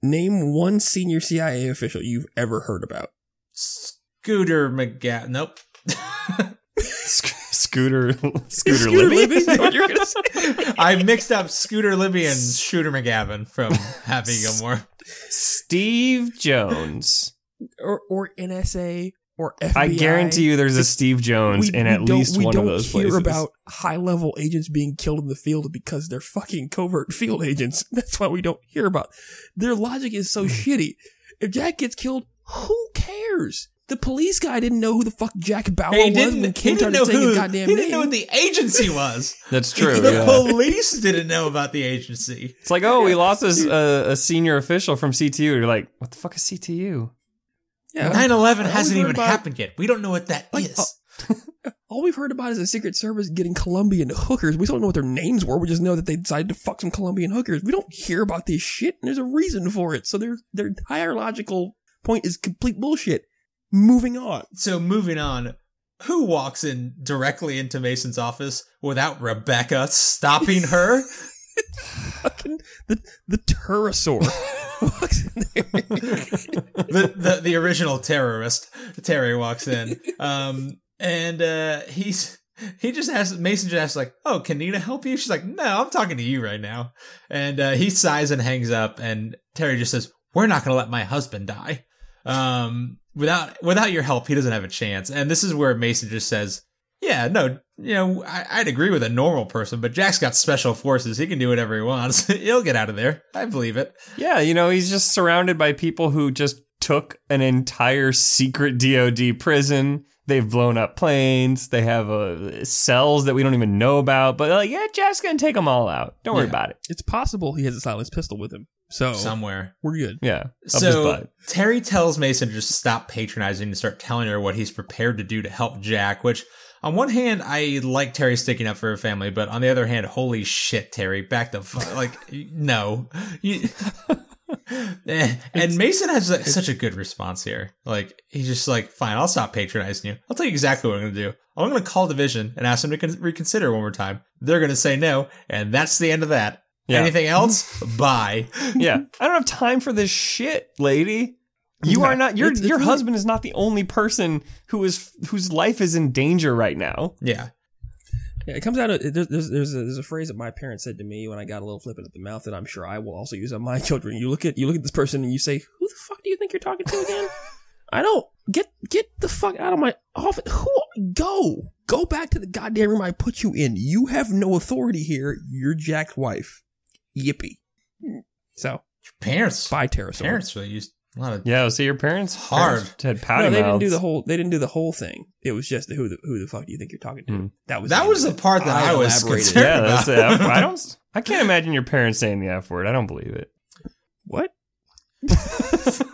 name one senior CIA official you've ever heard about. Scooter McGatt. Nope. Scooter Scooter, Scooter Libby. Libby? Is what you're gonna say? I mixed up Scooter Libby and Shooter McGavin from Happy Gilmore. Steve Jones. or or NSA or FBI. I guarantee you, there's a Steve Jones We- in we at don't- least we one of don't those hear about high level agents being killed in the field because they're fucking covert field agents. That's why we don't hear about. Their logic is so shitty. If Jack gets killed, who cares? The police guy didn't know who the fuck Jack Bauer He was when didn't, he Kim didn't know who, his goddamn he name. didn't know what the agency was. That's true. the yeah. police didn't know about the agency. It's like, oh, we lost this, uh, a senior official from CTU. You're like, what the fuck is CTU? Yeah, 9 11 hasn't even about- happened yet. We don't know what that is. Like, uh, all we've heard about is the Secret Service getting Colombian hookers. We don't know what their names were. We just know that they decided to fuck some Colombian hookers. We don't hear about this shit, and there's a reason for it. So their their entire logical point is complete bullshit. Moving on. so moving on. Who walks in directly into Mason's office without Rebecca stopping her? Fucking the the pterosaur walks in there. the, the the original terrorist Terry walks in, um, and uh, he's he just asks Mason just asks like, "Oh, can Nina help you?" She's like, "No, I'm talking to you right now," and uh, he sighs and hangs up, and Terry just says, "We're not gonna let my husband die." Um, without without your help, he doesn't have a chance, and this is where Mason just says. Yeah, no, you know, I, I'd agree with a normal person, but Jack's got special forces. He can do whatever he wants. He'll get out of there. I believe it. Yeah, you know, he's just surrounded by people who just took an entire secret DoD prison. They've blown up planes. They have uh, cells that we don't even know about. But like, yeah, Jack's gonna take them all out. Don't worry Yeah. about it. It's possible he has a silenced pistol with him. So Somewhere. we're good. Yeah, up his So butt. Terry tells Mason to just stop patronizing and start telling her what he's prepared to do to help Jack, which on one hand, I like Terry sticking up for her family, but on the other hand, holy shit, Terry, back the fuck, like, no. And Mason has such a good response here. Like he's just like, "Fine, I'll stop patronizing you. I'll tell you exactly what I'm going to do. I'm going to call division and ask them to con- reconsider one more time. They're going to say no, and that's the end of that. Yeah. Anything else? Bye." yeah, I don't have time for this shit, lady. You Yeah. are not. Your It's- it's your really- husband is not the only person who is whose life is in danger right now. Yeah. Yeah, it comes out of there's there's there's a, there's a phrase that my parents said to me when I got a little flippant at the mouth that I'm sure I will also use on my children. You look at you look at this person and you say, "Who the fuck do you think you're talking to again?" I don't get get the fuck out of my office. Who go go back to the goddamn room I put you in. You have no authority here. You're Jack's wife. Yippee. So Parents. bye, pterosaur. Parents really used a lot of. Yeah, so your parents Hard. parents had No, pouty they didn't do the whole. They didn't do the whole thing. It was just the who the who the fuck do you think you're talking to? Hmm. That was That the was the part that I was elaborated. concerned Yeah, that's the. F. I don't. I can't imagine your parents saying the F word. I don't believe it. What?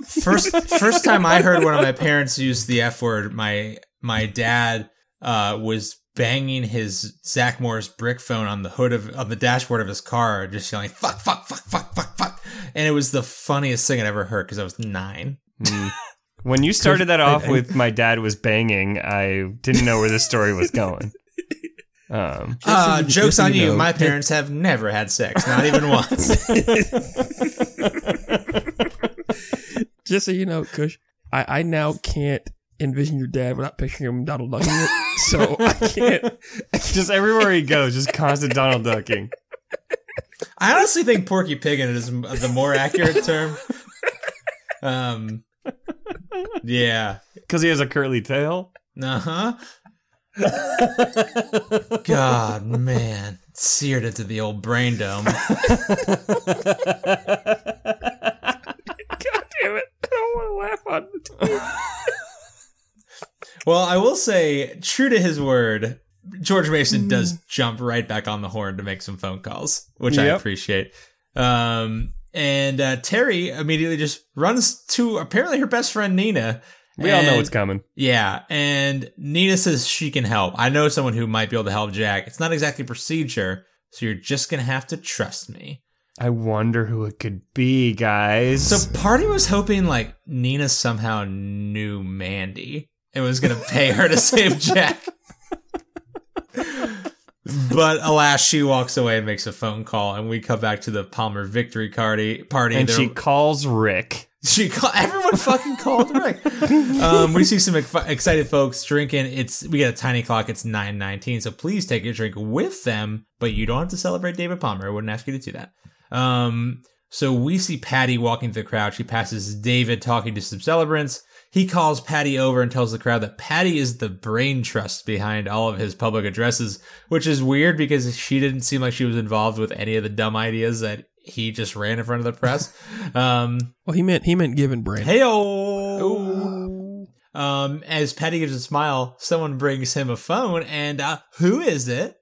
first first time I heard one of my parents use the F word, my my dad uh, was banging his Zach Morris brick phone on the hood of on the dashboard of his car, just yelling "fuck, fuck, fuck, fuck, fuck, fuck," and it was the funniest thing I'd ever heard because I was nine. Mm. When you started that off I- I- with my dad was banging, I didn't know where this story was going. Um, Uh, you- jokes just on you you. know- My parents have never had sex, not even once. Just so you know, Kush, I, I now can't envision your dad without picturing him Donald ducking it. So I can't. just everywhere he goes, just constant Donald ducking. I honestly think Porky Piggin is the more accurate term. Um, yeah. Because he has a curly tail. Uh huh. God, man, seared into the old brain dome. God damn it! I don't want to laugh on it. Well, I will say, true to his word, George Mason does jump right back on the horn to make some phone calls, which I appreciate. Um, and uh, Terry immediately just runs to apparently her best friend Nina. We all know and- what's coming. Yeah, and Nina says she can help. I know someone who might be able to help Jack. It's not exactly procedure, so you're just gonna have to trust me. I wonder who it could be, guys. So Party was hoping like Nina somehow knew Mandy and was gonna pay her to save Jack. But alas, she walks away and makes a phone call, and we come back to the Palmer victory party. Party, and They're- she calls Rick. she call, everyone fucking called Rick. Um, we see some ex- excited folks drinking. It's we get a tiny clock. It's nine nineteen. So please take your drink with them, but you don't have to celebrate David Palmer. I wouldn't ask you to do that. Um, so we see Patty walking through the crowd. She passes David talking to some celebrants. He calls Patty over and tells the crowd that Patty is the brain trust behind all of his public addresses, which is weird because she didn't seem like she was involved with any of the dumb ideas that he just ran in front of the press. Um, Well, he meant he meant giving brain. Heyo. Um, as Patty gives a smile, someone brings him a phone, and uh, who is it?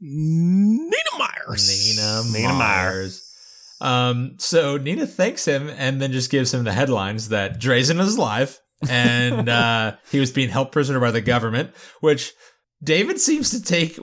Nina Myers. Nina Nina Myers. Um, so Nina thanks him and then just gives him the headlines that Drazen is alive and uh, he was being held prisoner by the government, which David seems to take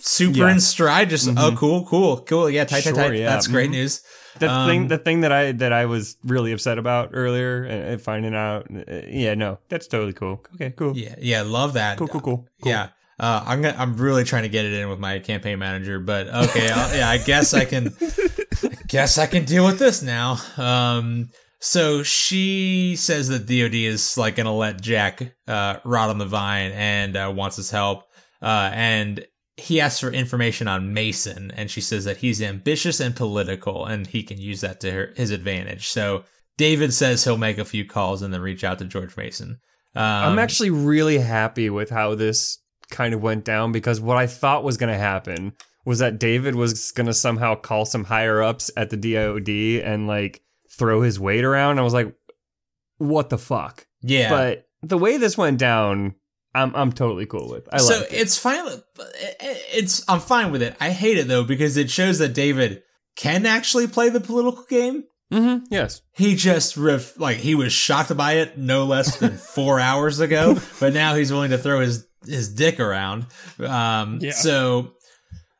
super Yeah. in stride. Just oh, cool, cool, cool. Yeah, tight, tight, Sure, tight. yeah. That's great Mhm. news. The Um, thing, the thing that I that I was really upset about earlier, and finding out, uh, yeah, no, that's totally cool. Okay, cool, Yeah, yeah, love that. cool, cool, cool. cool. Yeah. Uh, I'm gonna, I'm really trying to get it in with my campaign manager, but okay, I'll, yeah, I guess I can, I guess I can deal with this now. Um, so she says that DOD is like gonna let Jack, uh, rot on the vine and, uh, wants his help. Uh, and he asks for information on Mason and she says that he's ambitious and political and he can use that to her, his advantage. So David says he'll make a few calls and then reach out to George Mason. Um, I'm actually really happy with how this kind of went down because what I thought was going to happen was that David was going to somehow call some higher ups at the DOD and like throw his weight around. I was like, what the fuck? yeah. But the way this went down, I'm I'm totally cool with. I so like it. So it's fine. It's I'm fine with it. I hate it though because it shows that David can actually play the political game. Mm-hmm. Yes. He just ref, like he was shocked by it no less than four hours ago, but now he's willing to throw his his dick around. Um, Yeah. So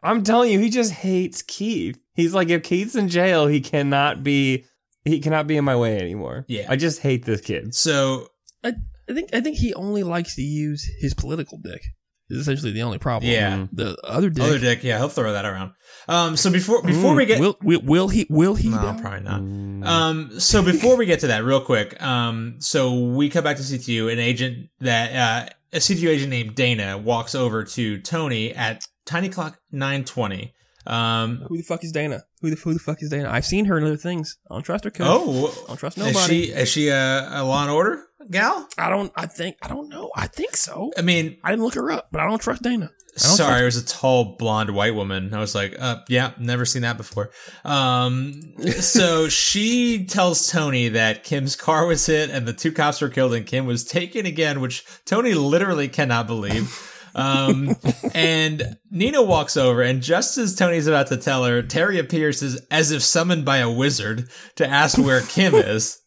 I'm telling you, he just hates Keith. He's like, if Keith's in jail, he cannot be he cannot be in my way anymore. Yeah. I just hate this kid. So I, I think I think he only likes to use his political dick. Is essentially the only problem. Yeah. The other dick. other dick, yeah, he'll throw that around. Um, so before before Mm, we get will, will will he will he no, though? probably not. Mm. Um, so before we get to that, real quick, um, so we come back to CTU. An agent that uh, a CTU agent named Dana walks over to Tony at tiny clock nine twenty. Um, Who the fuck is Dana? Who the who the fuck is Dana? I've seen her in other things. I don't trust her. Coach. oh, I don't trust is nobody. she is she a, a Law and Order gal? I don't. I think. I don't know. I think so. I mean, I didn't look her up, but I don't trust Dana. Don't sorry, it was a tall blonde white woman. I was like, uh, yeah, never seen that before. Um, so she tells Tony that Kim's car was hit and the two cops were killed and Kim was taken again, which Tony literally cannot believe. Um, and Nina walks over and just as Tony's about to tell her, Terry appears as, as if summoned by a wizard to ask where Kim is.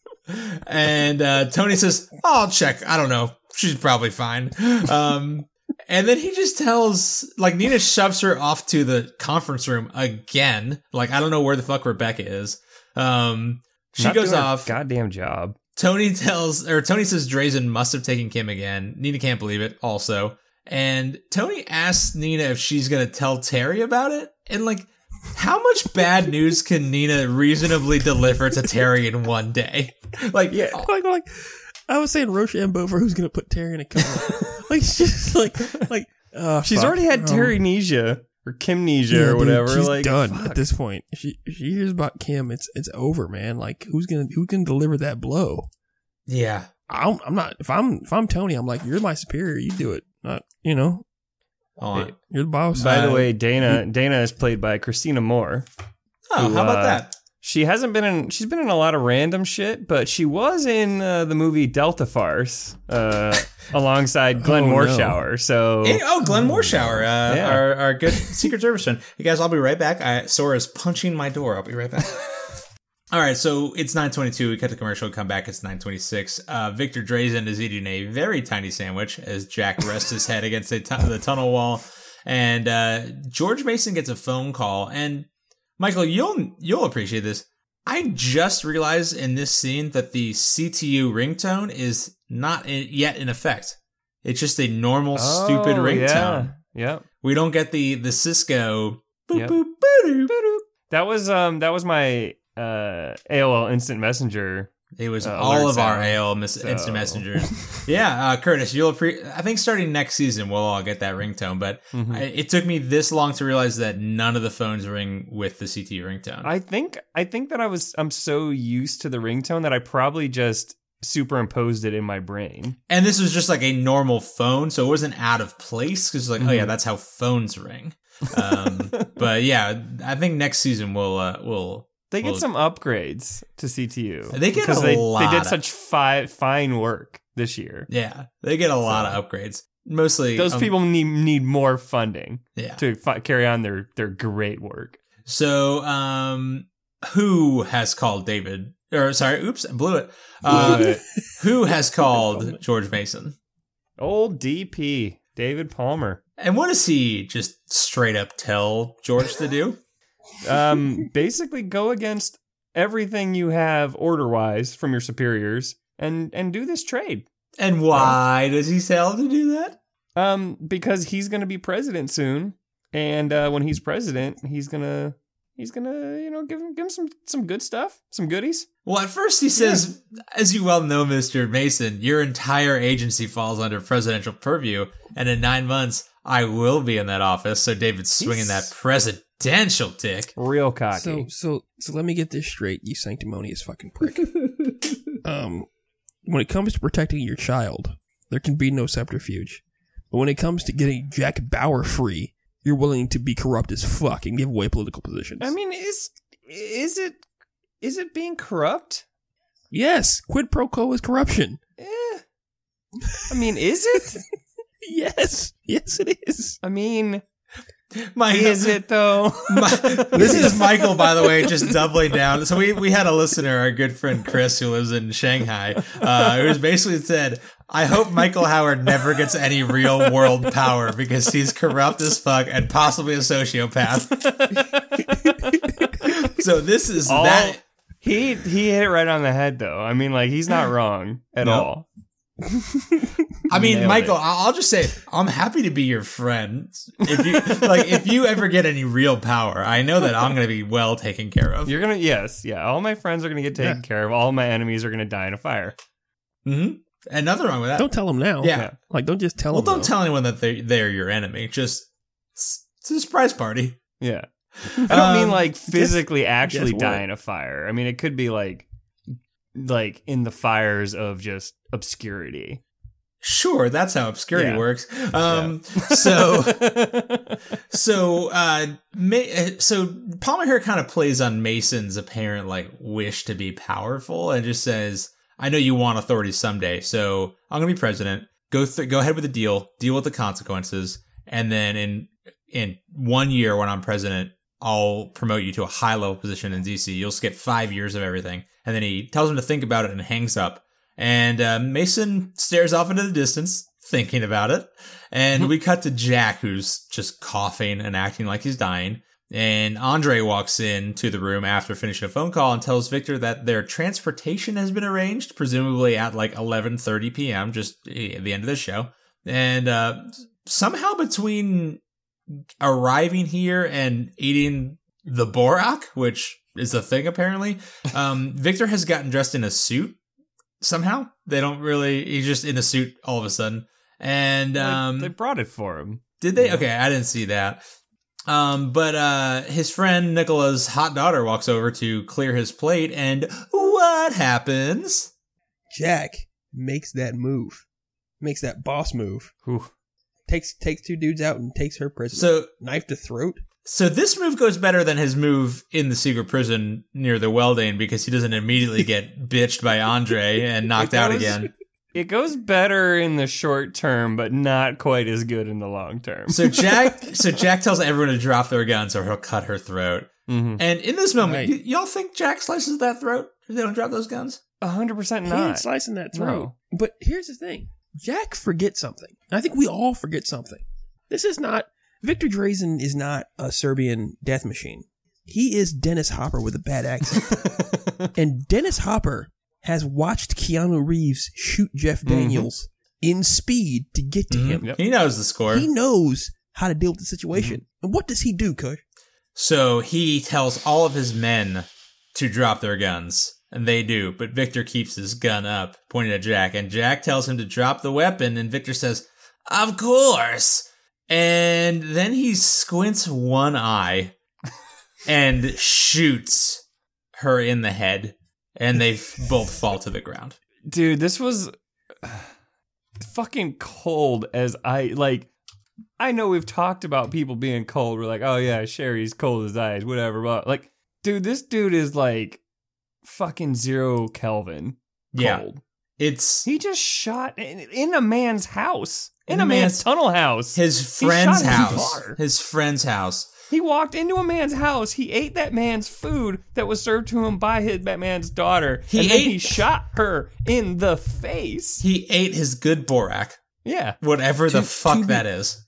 And, uh, Tony says, oh, I'll check. I don't know. She's probably fine. Um, and then he just tells, like, Nina shoves her off to the conference room again. Like, I don't know where the fuck Rebecca is. Um, she Not goes off. Goddamn job. Tony tells, or Tony says Drazen must have taken Kim again. Nina can't believe it, also. And Tony asks Nina if she's gonna tell Terry about it. And, like, how much bad news can Nina reasonably deliver to Terry in one day? Like, yeah. like like I was saying Rochambeau for who's gonna put Terry in a coma. like it's just like like uh, She's fuck. already had Um, Terrynesia or Kimnesia yeah, or dude, whatever. she's like done fuck. at this point. If she if she hears about Kim, it's it's over, man. Like who's gonna who's gonna deliver that blow? Yeah. I'm, I'm not. If I'm if I'm Tony, I'm like you're my superior. You do it. Not you know on. you're the boss. By the way, Dana Dana is played by Christina Moore. Oh, how about uh, that? She hasn't been in. She's been in a lot of random shit, but she was in uh, the movie Delta Farce uh, alongside Glenn Oh, no. Morshower. So Hey, oh, Glenn Morshower, uh, Yeah. our, our good Secret Service friend. You guys, I'll be right back. I, Sora's punching my door. I'll be right back. All right, so it's 922. We cut the commercial, come back. It's 926. Uh, Victor Drazen is eating a very tiny sandwich as Jack rests his head against the, the tunnel wall. And uh, George Mason gets a phone call. And Michael, you'll you'll appreciate this. I just realized in this scene that the CTU ringtone is not in, yet in effect. It's just a normal stupid Oh, ringtone. Yeah, yeah. We don't get the the Cisco. Boop, Yep. boop, boop, boop. That was um that was my uh AOL Instant Messenger. It was Uh, all of our. AOL mes- So- instant messengers. yeah, uh, Curtis, you'll appre- I think starting next season we'll all get that ringtone. But Mhm. I, it took me this long to realize that none of the phones ring with the CTU ringtone. I think I think that I was I'm so used to the ringtone that I probably just superimposed it in my brain. and this was just like a normal phone, so it wasn't out of place because like, oh Mm-hmm. yeah, that's how phones ring. Um, but yeah, I think next season we'll uh, we'll They get Well- some upgrades to CTU. They get because a they, lot they did such fi- fine work this year. yeah they get a lot of upgrades. Mostly Those um, people need need more funding Yeah. to fi- carry on their their great work. So, um, who has called David? Or sorry, oops, I blew it. Uh, But who has called George Mason? old DP David Palmer. And what does he just straight up tell George to do? Um, basically, go against everything you have order wise from your superiors and and do this trade. And why does he sell to do that? Um, because he's going to be president soon, and uh, when he's president, he's gonna he's gonna you know give him give him some some good stuff, some goodies. Well, at first he says, as you well know, Mr. Mason, your entire agency falls under presidential purview, and in nine months, I will be in that office. So David's swinging He's- that presidential dick. Real cocky. So so so let me get this straight, you sanctimonious fucking prick. um, when it comes to protecting your child, there can be no subterfuge. But when it comes to getting Jack Bauer free, you're willing to be corrupt as fuck and give away political positions. I mean, is is it is it being corrupt? yes, quid pro quo is corruption. Eh. I mean, is it? Yes, yes, it is. I mean, My, is it though? My, this is Michael, by the way, just doubling down. So we, we had a listener, our good friend Chris, who lives in Shanghai, uh, who's basically said, I hope Michael Howard never gets any real world power because he's corrupt as fuck and possibly a sociopath. so this is All- that. He he hit it right on the head though. I mean, like he's not wrong at No. all. I mean, Nailed Michael, it. I- I'll just say I'm happy to be your friend. If you like, if you ever get any real power, I know that I'm going to be well taken care of. You're gonna yes, yeah. All my friends are gonna get taken Yeah. care of. All my enemies are gonna die in a fire. hmm And nothing wrong with that. Don't tell them now. yeah. Yeah. Like, don't just tell Well, them. Well, don't tell anyone that they're, they're your enemy. Just it's it's a surprise party. Yeah. I don't mean Um, like physically actually guess die in a fire. I mean it could be like like in the fires of just obscurity. Sure, that's how obscurity Yeah. works. Um, so so uh, uh, so Palmer here kind of plays on Mason's apparent like wish to be powerful and just says, "I know you want authority someday, so I'm gonna be president. Go th- go ahead with the deal. Deal with the consequences, and then in in one year when I'm president." I'll promote you to a high level position in DC. You'll skip five years of everything. And then he tells him to think about it and hangs up. And uh, Mason stares off into the distance, thinking about it. And we cut to Jack, who's just coughing and acting like he's dying. And Andre walks into the room after finishing a phone call and tells Victor that their transportation has been arranged, presumably at like 11:30 p.m., just at the end of the show. And uh, somehow between arriving here and eating the Borak, which is a thing apparently, um, Victor has gotten dressed in a suit somehow. They don't really. He's just in a suit all of a sudden. And um, they brought it for him. did they? Okay, I didn't see that. Um, but uh, his friend Nicola's hot daughter walks over to clear his plate, and what happens? Jack makes that move, makes that boss move, Whew. takes takes two dudes out and takes her prisoner. So, knife to throat. So this move goes better than his move in the secret prison near the Weldane because he doesn't immediately get bitched by Andre and knocked out again. It goes better in the short term, but not quite as good in the long term. So Jack, so Jack tells everyone to drop their guns or he'll cut her throat. Mm-hmm. And in this moment, Right. y- y'all think Jack slices that throat if they don't drop those guns? A hundred percent He ain't not. slicing that throat. No. But here's the thing: Jack forgets something. I think we all forget something. This is not Victor Drazen is not a Serbian death machine. He is Dennis Hopper with a bad accent. and Dennis Hopper has watched Keanu Reeves shoot Jeff mm-hmm. Daniels in speed to get to mm-hmm. him. Yep. He knows the score. He knows how to deal with the situation. Mm-hmm. And what does he do, Kush? So he tells all of his men to drop their guns, and they do. But Victor keeps his gun up, pointing at Jack, and Jack tells him to drop the weapon, and Victor says, "Of course." And then he squints one eye and shoots her in the head, and they both fall to the ground. Dude, this was fucking cold as I like I know we've talked about people being cold. We're like, oh yeah, Sherry's cold as ice, whatever. But like, dude, this dude is like fucking zero Kelvin Yeah, it's He just shot in, in a man's house. In, In a a man's, man's- tunnel house. his friend's shot his house. His friend's house. He walked into a man's house. He ate that man's food that was served to him by his that man's daughter. He and then ate- he shot her in the face. He ate his good Borak, yeah. whatever the fuck to be- that is.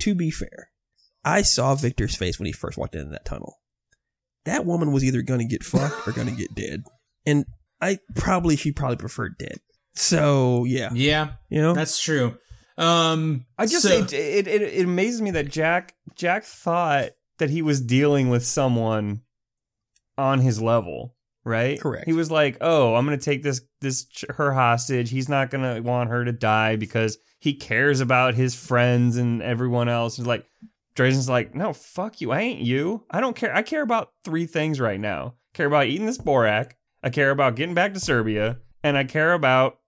To be fair, I saw Victor's face when he first walked into that tunnel. That woman was either going to get fucked or going to get dead. And I probably, she probably preferred dead. So, yeah. Yeah, You know? That's true. Um, I just so- it, it it it amazes me that Jack Jack thought that he was dealing with someone on his level, right? Correct. He was like, "Oh, I'm going to take this this her hostage. He's not going to want her to die because he cares about his friends and everyone else." He's like Drazen's like, "No, fuck you. I ain't you. I don't care. I care about three things right now. I care about eating this borak. I care about getting back to Serbia, and I care about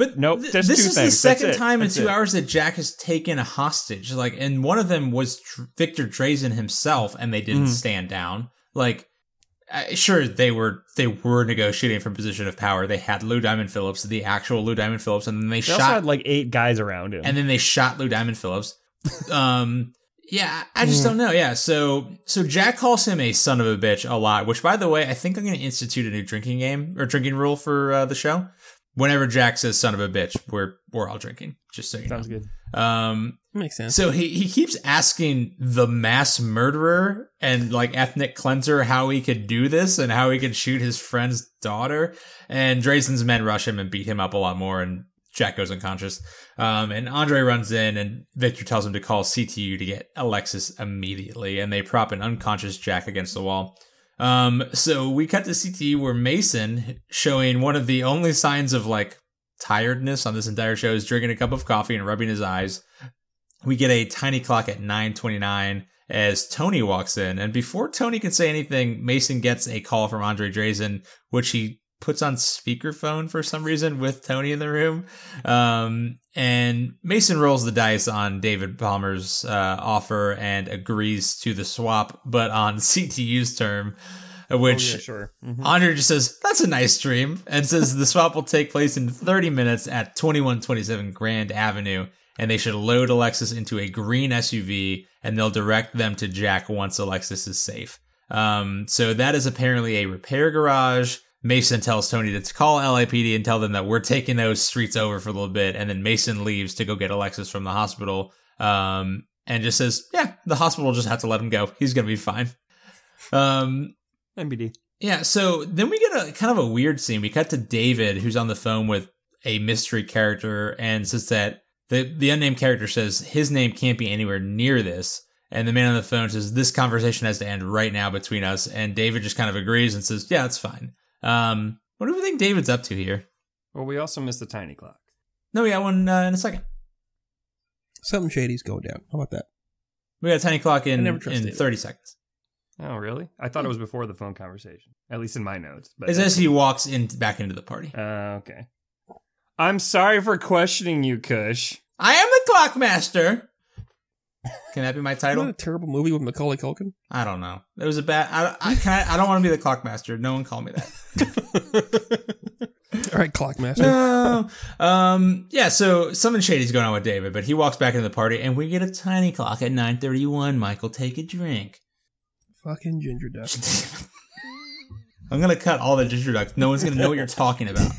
but Nope, th- this is things. the second time in two it. hours that Jack has taken a hostage. Like, and one of them was Tr- Victor Drazen himself, and they didn't Mhm. stand down. Like, uh, sure they were they were negotiating from position of power. They had Lou Diamond Phillips, the actual Lou Diamond Phillips, and then they, they shot had like eight guys around him." and then they shot Lou Diamond Phillips. um, yeah, I just don't know. Yeah, so so Jack calls him a son of a bitch a lot. Which, by the way, I think I'm going to institute a new drinking game or drinking rule for uh, the show. Whenever Jack says "son of a bitch," we're we're all drinking. Just so you Sounds know. good. Um, Makes sense. so he he keeps asking the mass murderer and like ethnic cleanser how he could do this and how he could shoot his friend's daughter. And Drazen's men rush him and beat him up a lot more. And Jack goes unconscious. Um, and Andre runs in and Victor tells him to call CTU to get Alexis immediately. And they prop an unconscious Jack against the wall. Um, so we cut to CTU where Mason showing one of the only signs of like tiredness on this entire show is drinking a cup of coffee and rubbing his eyes. We get a tiny clock at 9:29 as Tony walks in, and before Tony can say anything, Mason gets a call from Andre Drazen, which he puts on speakerphone for some reason with Tony in the room. Um, and Mason rolls the dice on David Palmer's uh, offer and agrees to the swap, but on CTU's term, which oh, yeah, sure. Mhm. Andre just says, that's a nice dream, and says the swap will take place in 30 minutes at 2127 Grand Avenue, and they should load Alexis into a green SUV, and they'll direct them to Jack once Alexis is safe. Um, so that is apparently a repair garage. Mason tells Tony to call LAPD and tell them that we're taking those streets over for a little bit, and then Mason leaves to go get Alexis from the hospital. Um, and just says, yeah, the hospital just have to let him go. He's gonna be fine. Um, MBD. yeah, so then we get a kind of a weird scene. We cut to David, who's on the phone with a mystery character, and says that the the unnamed character says his name can't be anywhere near this. And the man on the phone says this conversation has to end right now between us. And David just kind of agrees and says, "Yeah, that's fine." Um, what do we think David's up to here? Well, we also missed the tiny clock. No, we got one uh, in a second. Something shady's going down. How about that? We got a tiny clock in never in David. thirty seconds. Oh, really? I thought it was before the phone conversation. At least in my notes. But It's as he walks in back into the party. Uh, okay. I'm sorry for questioning you, Kush. I am the clock master. Can that be my Isn't title? that a terrible movie with Macaulay Culkin? I don't know. It was a bad. I I, can I, I don't want to be the clock master. No one call me that. All right, Clockmaster. no. Um. Yeah. So something shady's going on with David, but he walks back into the party, and we get a tiny clock at nine thirty one. Michael, take a drink. Fucking ginger dust. I'm gonna cut all the ginger ducks. No one's gonna know what you're talking about.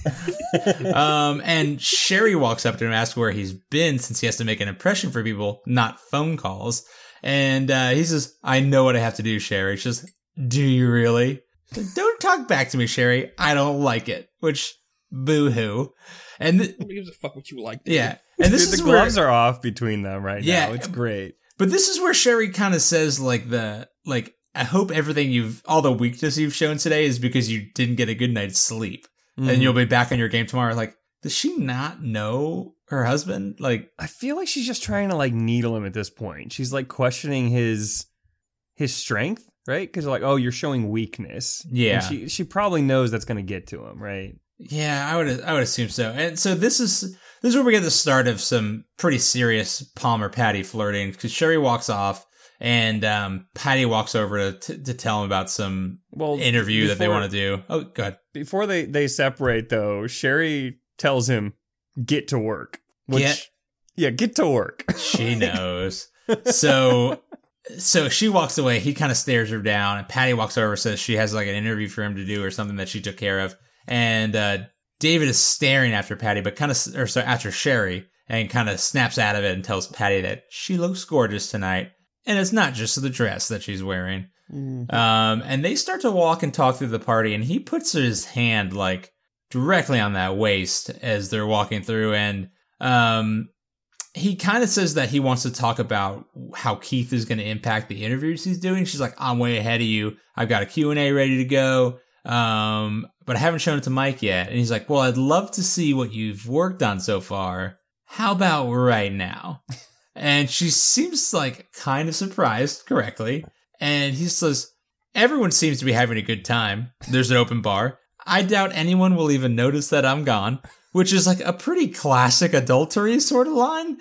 um, and Sherry walks up to him and asks where he's been since he has to make an impression for people, not phone calls. And uh, he says, "I know what I have to do, Sherry." She says, "Do you really?" She's Don't talk back to me, Sherry. I don't like it. Which, boo hoo. And th- Who gives a fuck what you like? dude? yeah, and this Dude, is the where- gloves are off between them right Yeah. now. It's great. But this is where Sherry kind of says like the like I hope everything you've all the weakness you've shown today is because you didn't get a good night's sleep. Mm-hmm. And you'll be back on your game tomorrow. Like, does she not know her husband? Like, I feel like she's just trying to like needle him at this point. She's like questioning his his strength, right? Because like, oh, you're showing weakness. Yeah. And she she probably knows that's gonna get to him, right? yeah, I would I would assume so. And so this is this is where we get the start of some pretty serious Palmer Patty flirting because Sherry walks off and um, Patty walks over to, to to tell him about some Well, interview that they want to do. Oh, go ahead. Before they they separate though, Sherry tells him, "Get to work." Which, Get- yeah, get to work. She knows. so so she walks away. He kind of stares her down, and Patty walks over, says she has like an interview for him to do or something that she took care of. And uh, David is staring after Patty, but kind of or sorry, after Sherry, and kind of snaps out of it and tells Patty that she looks gorgeous tonight, and it's not just the dress that she's wearing. Um, and they start to walk and talk through the party, and he puts his hand like directly on that waist as they're walking through, and um, he kind of says that he wants to talk about how Keith is going to impact the interviews he's doing. She's like, "I'm way ahead of you. I've got a Q and A ready to go, um, but I haven't shown it to Mike yet." And he's like, "Well, I'd love to see what you've worked on so far. How about right now?" and she seems like kind of surprised, correctly. And he says, "Everyone seems to be having a good time. There's an open bar. I doubt anyone will even notice that I'm gone." Which is like a pretty classic adultery sort of line.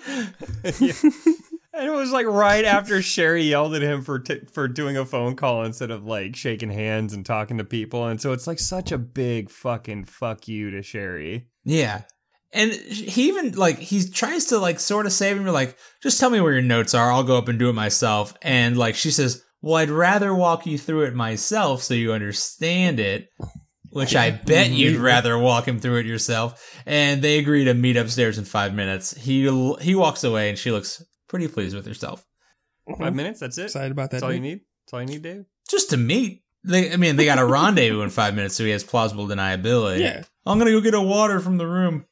And it was like right after Sherry yelled at him for t- for doing a phone call instead of like shaking hands and talking to people, and so it's like such a big fucking fuck you to Sherry. Yeah. And he even like he tries to like sort of save him. You're like, just tell me where your notes are. I'll go up and do it myself. And like she says, well, I'd rather walk you through it myself so you understand it. which I bet you'd rather walk him through it yourself. And they agree to meet upstairs in five minutes. He he walks away, and she looks pretty pleased with herself. Five mm-hmm. minutes. That's it. Excited about that. That's all you need. That's all you need, Dave. Just to meet. They, I mean, they got a rendezvous in five minutes, so he has plausible deniability. Yeah. I'm gonna go get a water from the room.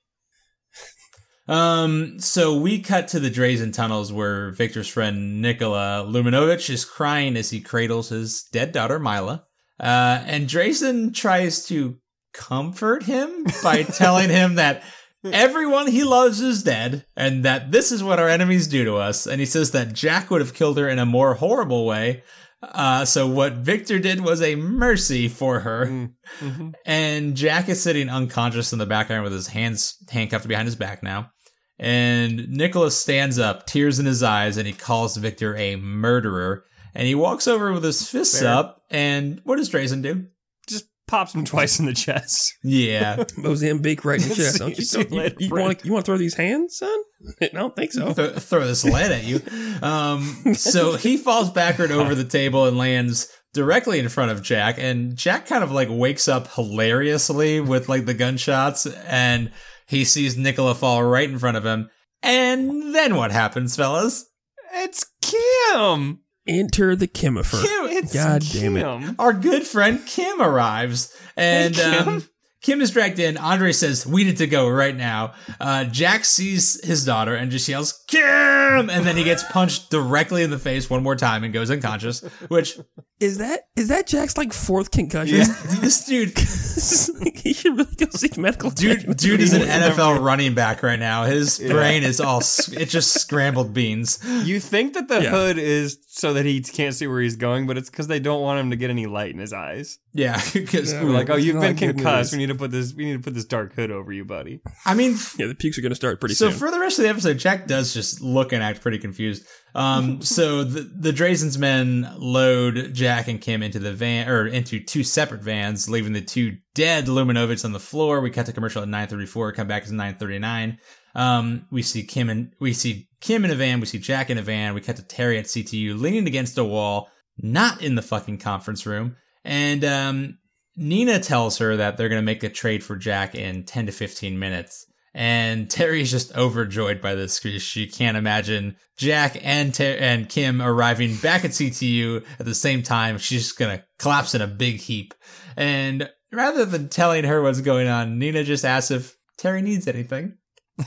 Um, so we cut to the Drazen tunnels where Victor's friend Nikola Luminovich is crying as he cradles his dead daughter Mila. Uh, and Drazen tries to comfort him by telling him that everyone he loves is dead and that this is what our enemies do to us. And he says that Jack would have killed her in a more horrible way. Uh, so what Victor did was a mercy for her. Mm-hmm. And Jack is sitting unconscious in the background with his hands handcuffed behind his back now. And Nicholas stands up, tears in his eyes, and he calls Victor a murderer. And he walks over with his fists Fair. up. And what does Drazen do? Just pops him twice in the chest. Yeah. Mozambique right in the chest. Don't you? See you Don't you, you want you want to throw these hands, son? I don't think so. Th- throw this lead at you. Um, so he falls backward over the table and lands directly in front of Jack. And Jack kind of like wakes up hilariously with like the gunshots and he sees Nicola fall right in front of him. And then what happens, fellas? It's Kim. Enter the chemifer. Kim, It's God damn it. Our good friend Kim arrives, and Hey, Kim. Um, Kim is dragged in. Andre says, "We need to go right now." Uh, Jack sees his daughter and just yells, "Kim!" and then he gets punched directly in the face one more time and goes unconscious. Which Is that is that Jack's like fourth concussion? this dude, he should really go seek medical. dude, attention. dude is an NFL running back right now. His brain is all s- it's just scrambled beans. You think that the Yeah. hood is so that he can't see where he's going, but it's because they don't want him to get any light in his eyes. Yeah, because Yeah. They're like, "Oh, you've been concussed. news. We need to put this. We need to put this dark hood over you, buddy." I mean, Yeah, the peaks are going to start pretty so soon. for the rest of the episode, Jack does just look and act pretty confused. Um, so the the Drazen's men load Jack and Kim into the van or into two separate vans, leaving the two dead Luminovits on the floor. We cut to commercial at nine thirty four. Come back at nine thirty nine. Um, we see Kim and we see Kim in a van. We see Jack in a van. We cut to Terry at CTU leaning against a wall, not in the fucking conference room. And um, Nina tells her that they're going to make a trade for Jack in 10 to 15 minutes. And Terry's just overjoyed by this because she can't imagine Jack and Ter- and Kim arriving back at CTU at the same time. She's just going to collapse in a big heap. And rather than telling her what's going on, Nina just asks if Terry needs anything.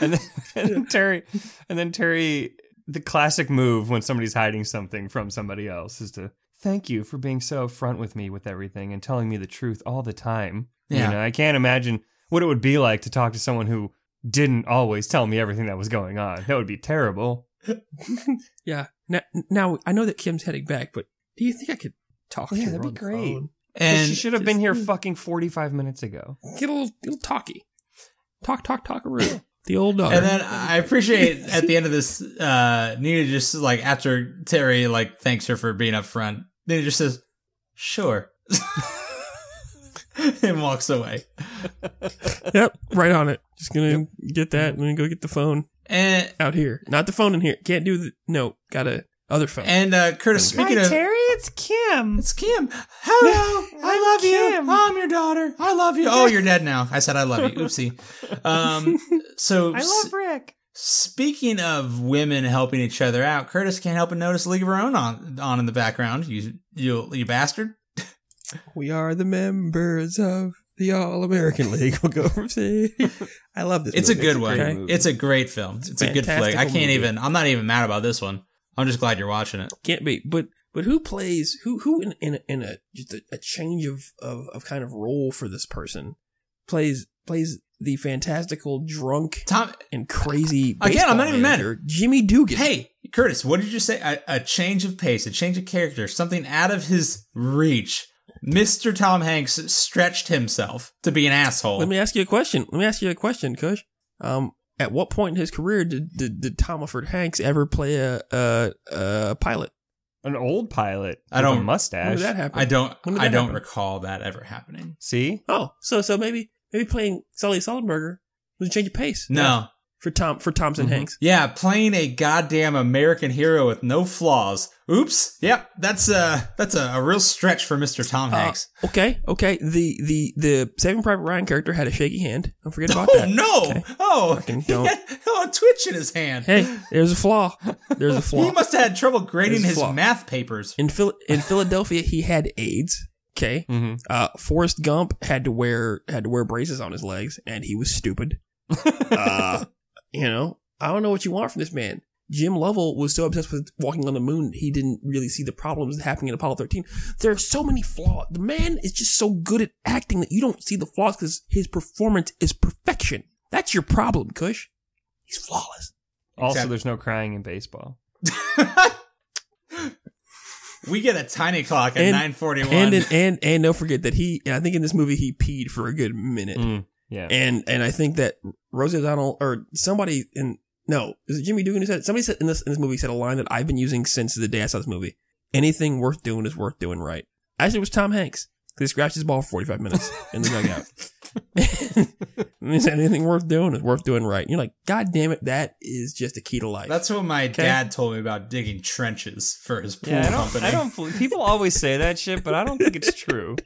And then, and then Terry, and then Terry, the classic move when somebody's hiding something from somebody else is to thank you for being so upfront with me with everything and telling me the truth all the time. Yeah. You know, I can't imagine what it would be like to talk to someone who didn't always tell me everything that was going on. That would be terrible. yeah. Now, now I know that Kim's heading back, but do you think I could talk Yeah, to her that'd be on the great. phone? And she should have been here fucking 45 minutes ago. Get a little, little talky. Talk, talk, talkaroo. the old daughter. And then I appreciate at the end of this, uh, Nina just like after Terry like thanks her for being up front, Nina just says, "Sure," and walks away. yep, right on it. Just gonna get that and then go get the phone And out here. Not the phone in here. Can't do the no. Got a other phone. and uh, Curtis, speaking of, Terry, it's Kim. it's Kim. Hello, I love Kim. you. I'm your daughter. I love you. Oh, you're dead now. I said I love you. Oopsie. Um, so s- Rick. Speaking of women helping each other out, Curtis can't help but notice League of Her Own on on in the background. You you you bastard. we are the members of the All American League. We'll go from say. I love this. It's a movie. good one. great movie. It's a great film. It's, a good flick. I can't movie. even. I'm not even mad about this one. I'm just glad you're watching it. Can't be. But but who plays who who in in a, in a just a, a change of, of of kind of role for this person plays plays the fantastical drunk Tom, and crazy Again, I'm not even mad. manager, Jimmy Dugan. hey Curtis, what did you say? A, a change of pace, a change of character, something out of his reach. Mr. Tom Hanks stretched himself to be an asshole. Let me ask you a question. Let me ask you a question, Kush. Um, at what point in his career did did, did Tomaford Hanks ever play a a, a pilot? An old pilot. I with don't- a When mustache. did that happen? I don't. I that don't happen? recall that ever happening. See? Oh, so so maybe maybe playing Sully Sullenberger was a change of pace. No, for Tom for Thompson mm-hmm. Hanks. Yeah, playing a goddamn American hero with no flaws. Oops. Yep, that's a that's a, a real stretch for Mr. Tom uh, Hanks. Okay, okay. The the the Saving Private Ryan character had a shaky hand. Don't forget about oh that. no! Okay. Oh, Fucking he don't. had a twitch in his hand. Hey, there's a flaw. There's a flaw. he must have had trouble grading his math papers. In Phil- in Philadelphia, he had AIDS. Okay. Mm-hmm. Uh, Forrest Gump had to wear had to wear braces on his legs, and he was stupid. uh, you know, I don't know what you want from this man. Jim Lovell was so obsessed with walking on the moon, he didn't really see the problems happening in Apollo 13. There are so many flaws. The man is just so good at acting that you don't see the flaws because his performance is perfection. That's your problem, Kush. He's flawless. Also, Except- there's no crying in baseball. we get a tiny clock at nine forty one. And and and don't forget that he. I think in this movie he peed for a good minute. Mm, yeah. And and I think that Rosie O'Donnell or somebody in no, is it Jimmy Dugan who said somebody said in this in this movie said a line that I've been using since the day I saw this movie. Anything worth doing is worth doing right. Actually, it was Tom Hanks. He scratched his ball for 45 minutes in the dugout. and he said, anything worth doing is worth doing right. And you're like, God damn it, that is just a key to life. That's what my dad told me about digging trenches for his pool Yeah, I don't, company. I don't. People always say that shit, but I don't think it's true.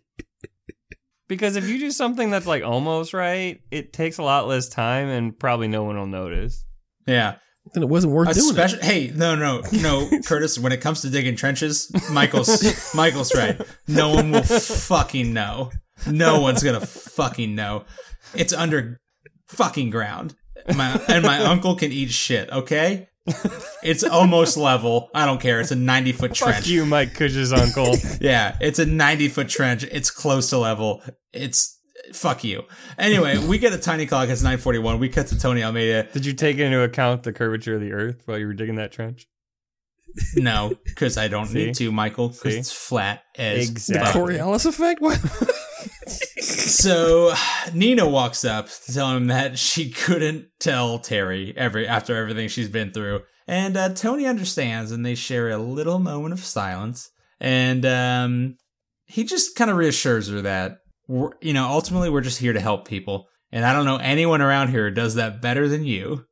Because if you do something that's like almost right, it takes a lot less time, and probably no one will notice. yeah. then it wasn't worth doing it. Especially, hey, no, no, no, Curtis. When it comes to digging trenches, Michael's Michael's right. No one will fucking know. No one's gonna fucking know. It's under fucking ground. My, and my uncle can eat shit. Okay, it's almost level. I don't care. It's a ninety foot Fuck trench. you, Mike Cush's uncle. Yeah, it's a 90 foot trench. It's close to level. It's fuck you. Anyway, we get a tiny clock. It's 941. We cut to Tony Almeida. Did you take into account the curvature of the Earth while you were digging that trench? No, because I don't See? need to, Michael, because it's flat as Exactly. fuck. Coriolis effect? What? So Nina walks up to tell him that she couldn't tell Terry every after everything she's been through. And uh, Tony understands, and they share a little moment of silence. And um, he just kind of reassures her that, we're, you know, ultimately we're just here to help people. And I don't know anyone around here who does that better than you.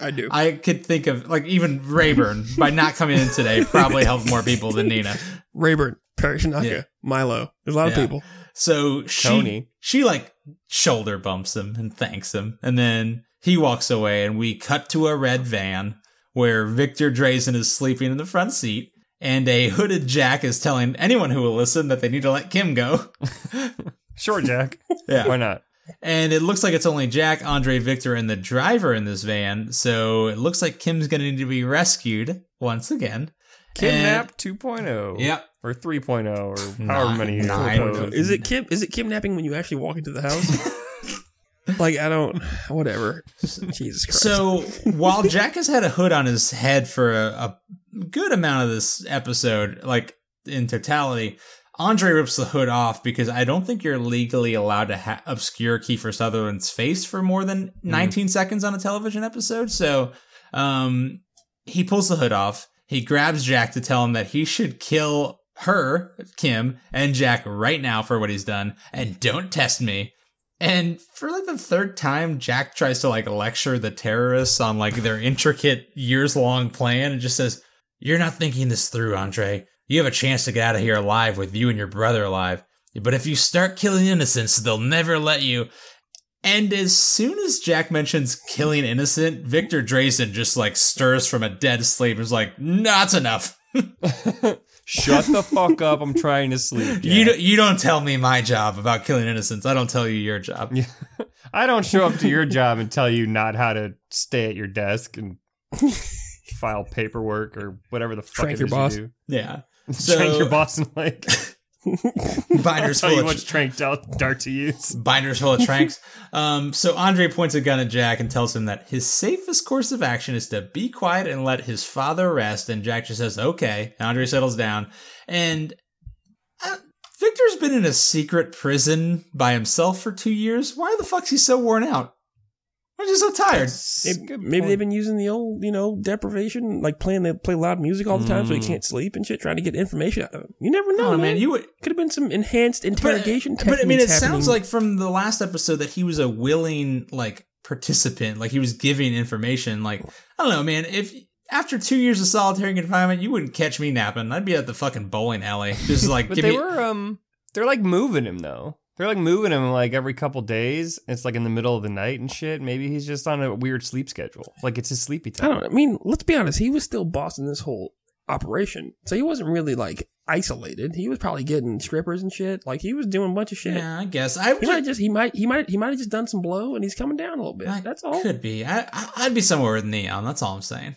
I do. I could think of, like, even Rayburn, by not coming in today, probably helped more people than Nina. Rayburn, Perry Shinaka, Yeah. Milo. There's a lot of people. So she Tony. she like shoulder bumps him and thanks him, and then he walks away, and we cut to a red van where Victor Drazen is sleeping in the front seat, and a hooded Jack is telling anyone who will listen that they need to let Kim go. Sure, Jack. Yeah. Why not? And it looks like it's only Jack, Andre, Victor, and the driver in this van, so it looks like Kim's gonna need to be rescued once again. Kidnap 2.0. Yep. Or 3.0 or Nine- however many. nine. photos. Is it kim? Is it kidnapping when you actually walk into the house? like I don't. Whatever. Jesus Christ. So while Jack has had a hood on his head for a, a good amount of this episode, like in totality, Andre rips the hood off because I don't think you're legally allowed to ha- obscure Kiefer Sutherland's face for more than 19 seconds on a television episode. So um, he pulls the hood off. He grabs Jack to tell him that he should kill her, Kim, and Jack right now for what he's done, and don't test me. And for like the third time, Jack tries to like lecture the terrorists on like their intricate years long plan and just says, You're not thinking this through, Andre. You have a chance to get out of here alive with you and your brother alive. But if you start killing innocents, they'll never let you. And as soon as Jack mentions killing innocent, Victor Drazen just like stirs from a dead sleep and is like, "No, that's enough. Shut the fuck up. I'm trying to sleep. You, Jack. don't- you don't tell me my job about killing innocents. I don't tell you your job. Yeah. I don't show up to your job and tell you not how to stay at your desk and file paperwork or whatever the fuck Trank it your is boss. you Yeah. do. So Trank your boss and like binders full of which trank dart to use. binders full of tranks. Um, so Andre points a gun at Jack and tells him that his safest course of action is to be quiet and let his father rest. And Jack just says, "Okay." And Andre settles down, and uh, Victor's been in a secret prison by himself for two years. Why the fuck's he so worn out? Why is he so tired? Maybe, maybe they've been using the old, you know, deprivation, like playing they play loud music all the time, so he can't sleep and shit, trying to get information. out of him. You never know, Oh man. man, you would. could have been some enhanced interrogation. But, but I mean, it techniques sounds like from the last episode that he was a willing like participant, like he was giving information. Like I don't know, man. If after two years of solitary confinement, you wouldn't catch me napping. I'd be at the fucking bowling alley, just like But give they me. were um they're like moving him though. They're like moving him like every couple days. It's like in the middle of the night and shit. Maybe he's just on a weird sleep schedule. Like it's his sleepy time. I time. don't know. I mean, let's be honest. He was still bossing this whole operation, so he wasn't really like isolated. He was probably getting strippers and shit. Like he was doing a bunch of shit. yeah, I guess I He might just he might he might he might have just done some blow and he's coming down a little bit. I That's all. Could be. I, I I'd be somewhere with neon. That's all I'm saying.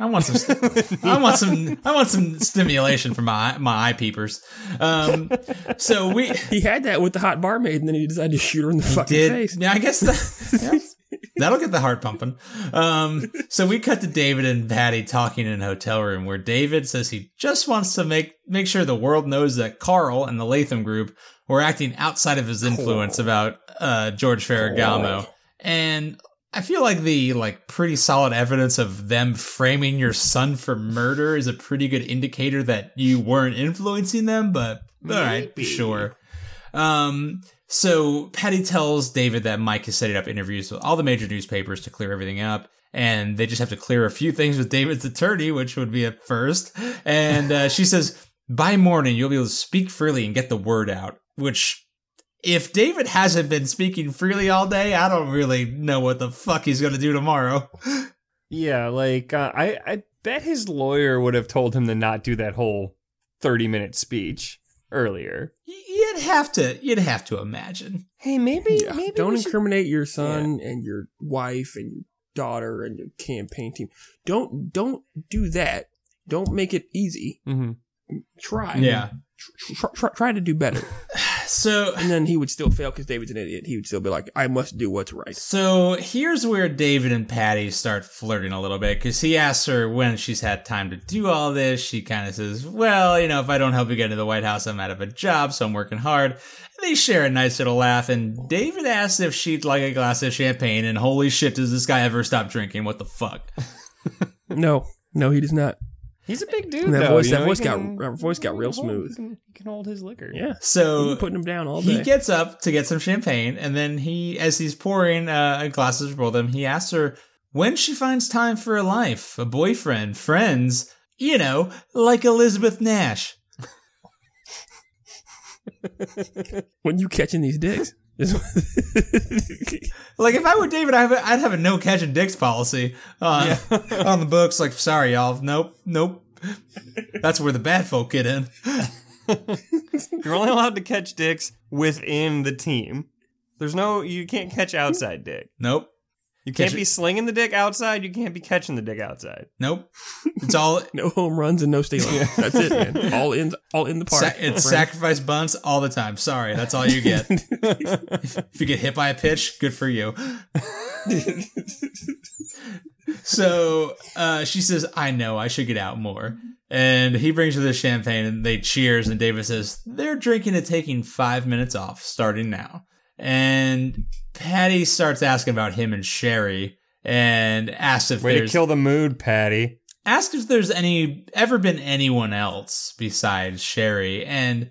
I want some. st- I want some. I want some stimulation for my my eye peepers. Um, so we He had that with the hot barmaid, and then he decided to shoot her in the fucking did. face. Yeah, I guess that, yeah, that'll get the heart pumping. Um, so we cut to David and Patty talking in a hotel room where David says he just wants to make make sure the world knows that Carl and the Latham group were acting outside of his influence about uh, George Ferragamo, and I feel like the like pretty solid evidence of them framing your son for murder is a pretty good indicator that you weren't influencing them. But all right, Maybe. sure. Um, so Patty tells David that Mike is setting up interviews with all the major newspapers to clear everything up. And they just have to clear a few things with David's attorney, which would be a first. And uh, she says, by morning, you'll be able to speak freely and get the word out. Which, if David hasn't been speaking freely all day, I don't really know what the fuck he's going to do tomorrow. Yeah, like uh, I I bet his lawyer would have told him to not do that whole 30 minute speech earlier. You'd have to, you'd have to imagine. Hey, maybe Yeah. maybe Don't we should- incriminate your son and your wife and your daughter and your campaign team. Don't don't do that. Don't make it easy. Mm-hmm. Try. Yeah. Tr- tr- try to do better. So, And then he would still fail because David's an idiot. He would still be like, I must do what's right. So here's where David and Patty start flirting a little bit because he asks her when she's had time to do all this. She kind of says, Well, you know, if I don't help you get into the White House, I'm out of a job, so I'm working hard. And they share a nice little laugh, and David asks if she'd like a glass of champagne, and holy shit, does this guy ever stop drinking? What the fuck? No, no, he does not. He's a big dude. And that though, voice- that know, voice he got- can- that voice got real hold- smooth. He can, he can hold his liquor. Yeah. So putting him down all day. he gets up to get some champagne, and then he, as he's pouring uh, glasses for of them, he asks her when she finds time for a life, a boyfriend, friends, you know, like Elizabeth Nash. when you catching these dicks. Like if I were David, I'd have a, I'd have a no catching dicks policy uh, on on the books. Like, sorry, y'all, nope, nope. That's where the bad folk get in. You're only allowed to catch dicks within the team. There's no, you can't catch outside dick. Nope, You can't be slinging the dick outside. You can't be catching the dick outside. nope. It's all no home runs and no stealing. That's it, man. All in, all in the park. sa- it's sacrifice bunts all the time. Sorry, that's all you get. if you get hit by a pitch, good for you. so uh, she says, "I know I should get out more." And he brings her the champagne, and they cheers. And David says, "They're drinking and taking five minutes off, starting now." And Patty starts asking about him and Sherry, and asks if Way to kill the mood, Patty. ask if there's any ever been anyone else besides Sherry, and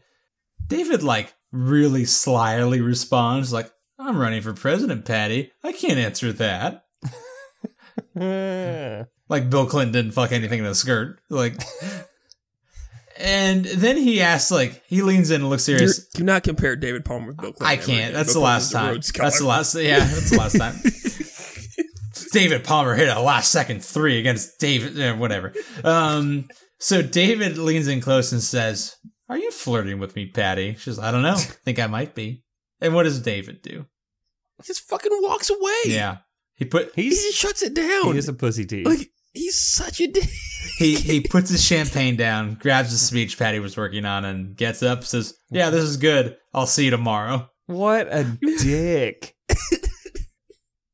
David like really slyly responds like, "I'm running for president, Patty. I can't answer that." Like Bill Clinton didn't fuck anything in a skirt, like. And then he asks, like, he leans in and looks You're- serious. do not compare David Palmer with Bill Clinton. I can't. again. That's the last time. That's the last. Yeah, that's the last time. David Palmer hit a last second three against David. eh, whatever. Um. So David leans in close and says, "Are you flirting with me, Patty?" She says, "I don't know. think I might be." And what does David do? He just fucking walks away. Yeah, he put He he's just shuts it down. he is a pussy teeth. like he's such a dick. He he puts his champagne down, grabs the speech Patty was working on, and gets up. Says, "Yeah, this is good. I'll see you tomorrow." what a dick.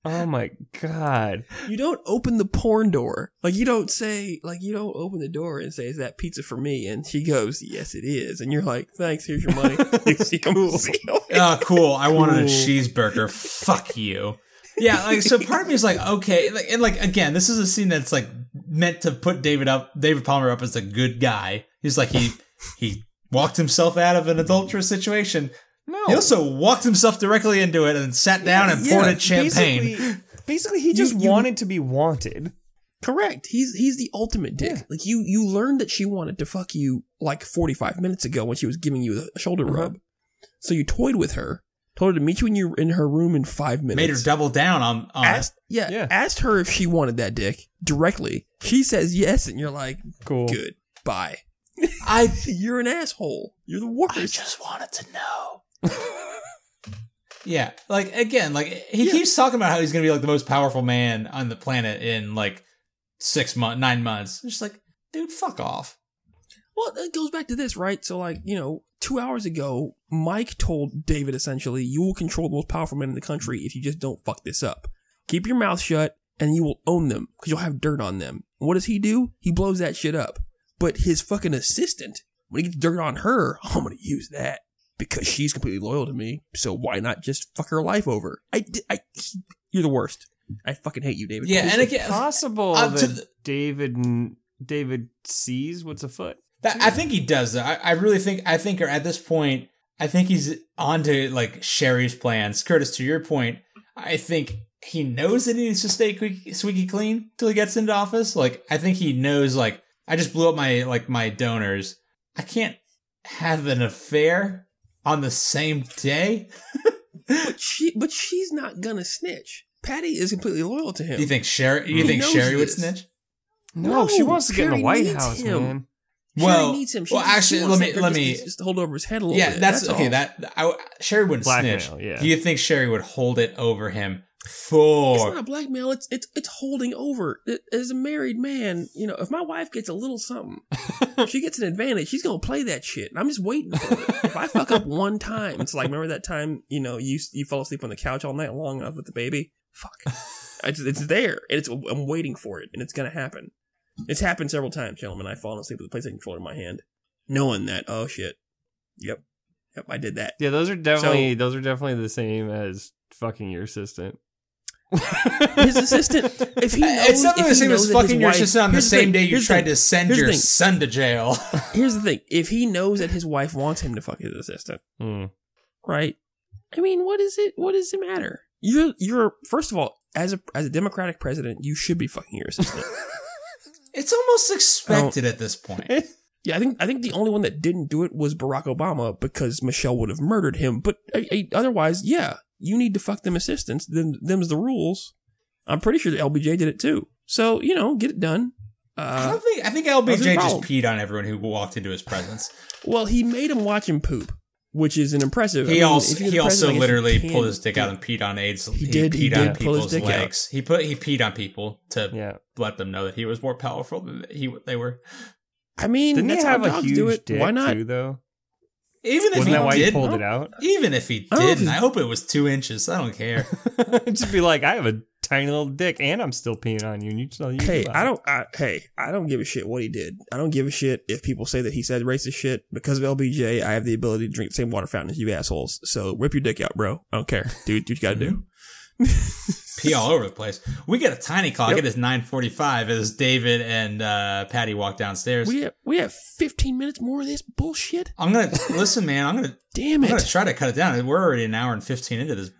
oh my god. You don't open the porn door. Like you don't say like you don't open the door and say, "Is that pizza for me?" And she goes, "Yes, it is." And you're like, "Thanks. Here's your money." See him- see him- oh, cool. I wanted a cheeseburger. Fuck you. Yeah, like so. Part of me is like, okay, like, and like again, this is a scene that's like meant to put David up, David Palmer up as a good guy. He's like he he walked himself out of an adulterous situation. No. He also walked himself directly into it and sat down and poured Yeah, it champagne. basically, Basically, he just you- wanted to be wanted. Correct. He's he's the ultimate dick. Yeah. Like you you learned that she wanted to fuck you like 45 minutes ago when she was giving you a shoulder Uh-huh. rub. So you toyed with her, told her to meet you in your in her room in 5 minutes. Made her double down on on asked, yeah, Yeah. asked her if she wanted that dick directly. She says yes and you're like, Cool. "Good. Bye." I You're an asshole. You're the worst. I just wanted to know. yeah, like again, like he Yeah. keeps talking about how he's gonna be like the most powerful man on the planet in like six months, nine months. It's just like, dude, fuck off. Well, it goes back to this, right? So, like, you know, two hours ago, Mike told David essentially, you will control the most powerful men in the country if you just don't fuck this up. Keep your mouth shut and you will own them because you'll have dirt on them. What does he do? He blows that shit up. But his fucking assistant, when he gets dirt on her, I'm going to use that because she's completely loyal to me. So why not just fuck her life over? I, di- I, you're the worst. I fucking hate you, David. Yeah, and Is it again, possible Uh, that to the- David David sees what's afoot. That, I think he does. I, I really think. I think at this point, I think he's onto like Sherry's plans. Curtis, to your point, I think he knows that he needs to stay squeaky, squeaky clean till he gets into office. Like, I think he knows. Like, I just blew up my like my donors. I can't have an affair on the same day. But she, but she's not gonna snitch. Patty is completely loyal to him. Do you think Sherry? You He think knows Sherry would snitch? No, she wants to get in the White House, him. man. Sherry well, needs him. She, well, actually, let me- let just, me- just to hold over his head a little bit. Yeah, bit. that's, okay. all. That I, Sherry wouldn't Blackmail, snitch. yeah. Do you think Sherry would hold it over him It's not blackmail. It's it's it's holding over. It- As a married man, you know, if my wife gets a little something, she gets an advantage. She's gonna play that shit. And I'm just waiting for it. if I fuck up one time, it's like remember that time you know you you fell asleep on the couch all night long enough with the baby. Fuck, it's it's there. And it's I'm waiting for it, and it's gonna happen. It's happened several times, gentlemen. I've fallen asleep with the PlayStation controller in my hand, knowing that. Oh shit. Yep. Yep. I did that. Yeah, those are definitely those are definitely the same as fucking your assistant. His assistant, if he knows, it's not if the he same knows as that his fucking your wife- sister on the Here's same thing, day you here's the tried thing, to send here's your thing. son to jail. Here's the thing: if he knows that his wife wants him to fuck his assistant, Hmm. right? I mean, what is it? What does it matter? You're you're first of all, as a as a Democratic president, you should be fucking your assistant. It's almost expected at this point. yeah, I think I think the only one that didn't do it was Barack Obama because Michelle would have murdered him. But uh, uh, otherwise, yeah, you need to fuck them assistants. Them them's the rules. I'm pretty sure the LBJ did it too. So you know, get it done. I Uh, don't think I think LBJ just problem? peed on everyone who walked into his presence. well, he made him watch him poop, which is an impressive. I He mean, also he the also president, I guess you literally can pulled his dick out and peed on AIDS. He did- he peed on did pull his people's dick out. He put he peed on people to Yeah. let them know that he was more powerful than he they were. I mean, Didn't he that's have how a dogs huge do it. dick Why not? too, though? Even if Wasn't he that why did, he pulled it out? even if he I don't didn't, he's- I hope it was two inches. I don't care. Just be like, I have a tiny little dick, and I'm still peeing on you, and you tell you. Hey, I don't. I, hey, I don't give a shit what he did. I don't give a shit if people say that he said racist shit because of LBJ. I have the ability to drink the same water fountain as you assholes. So rip your dick out, bro. I don't care. Do do what you got to do. Pee all over the place. We get a tiny clock. Yep. It is nine forty-five as David and uh, Patty walk downstairs. We have we have 15 minutes more of this bullshit. I'm gonna listen, man. I'm gonna Damn it. I'm gonna try to cut it down. We're already an hour and fifteen into this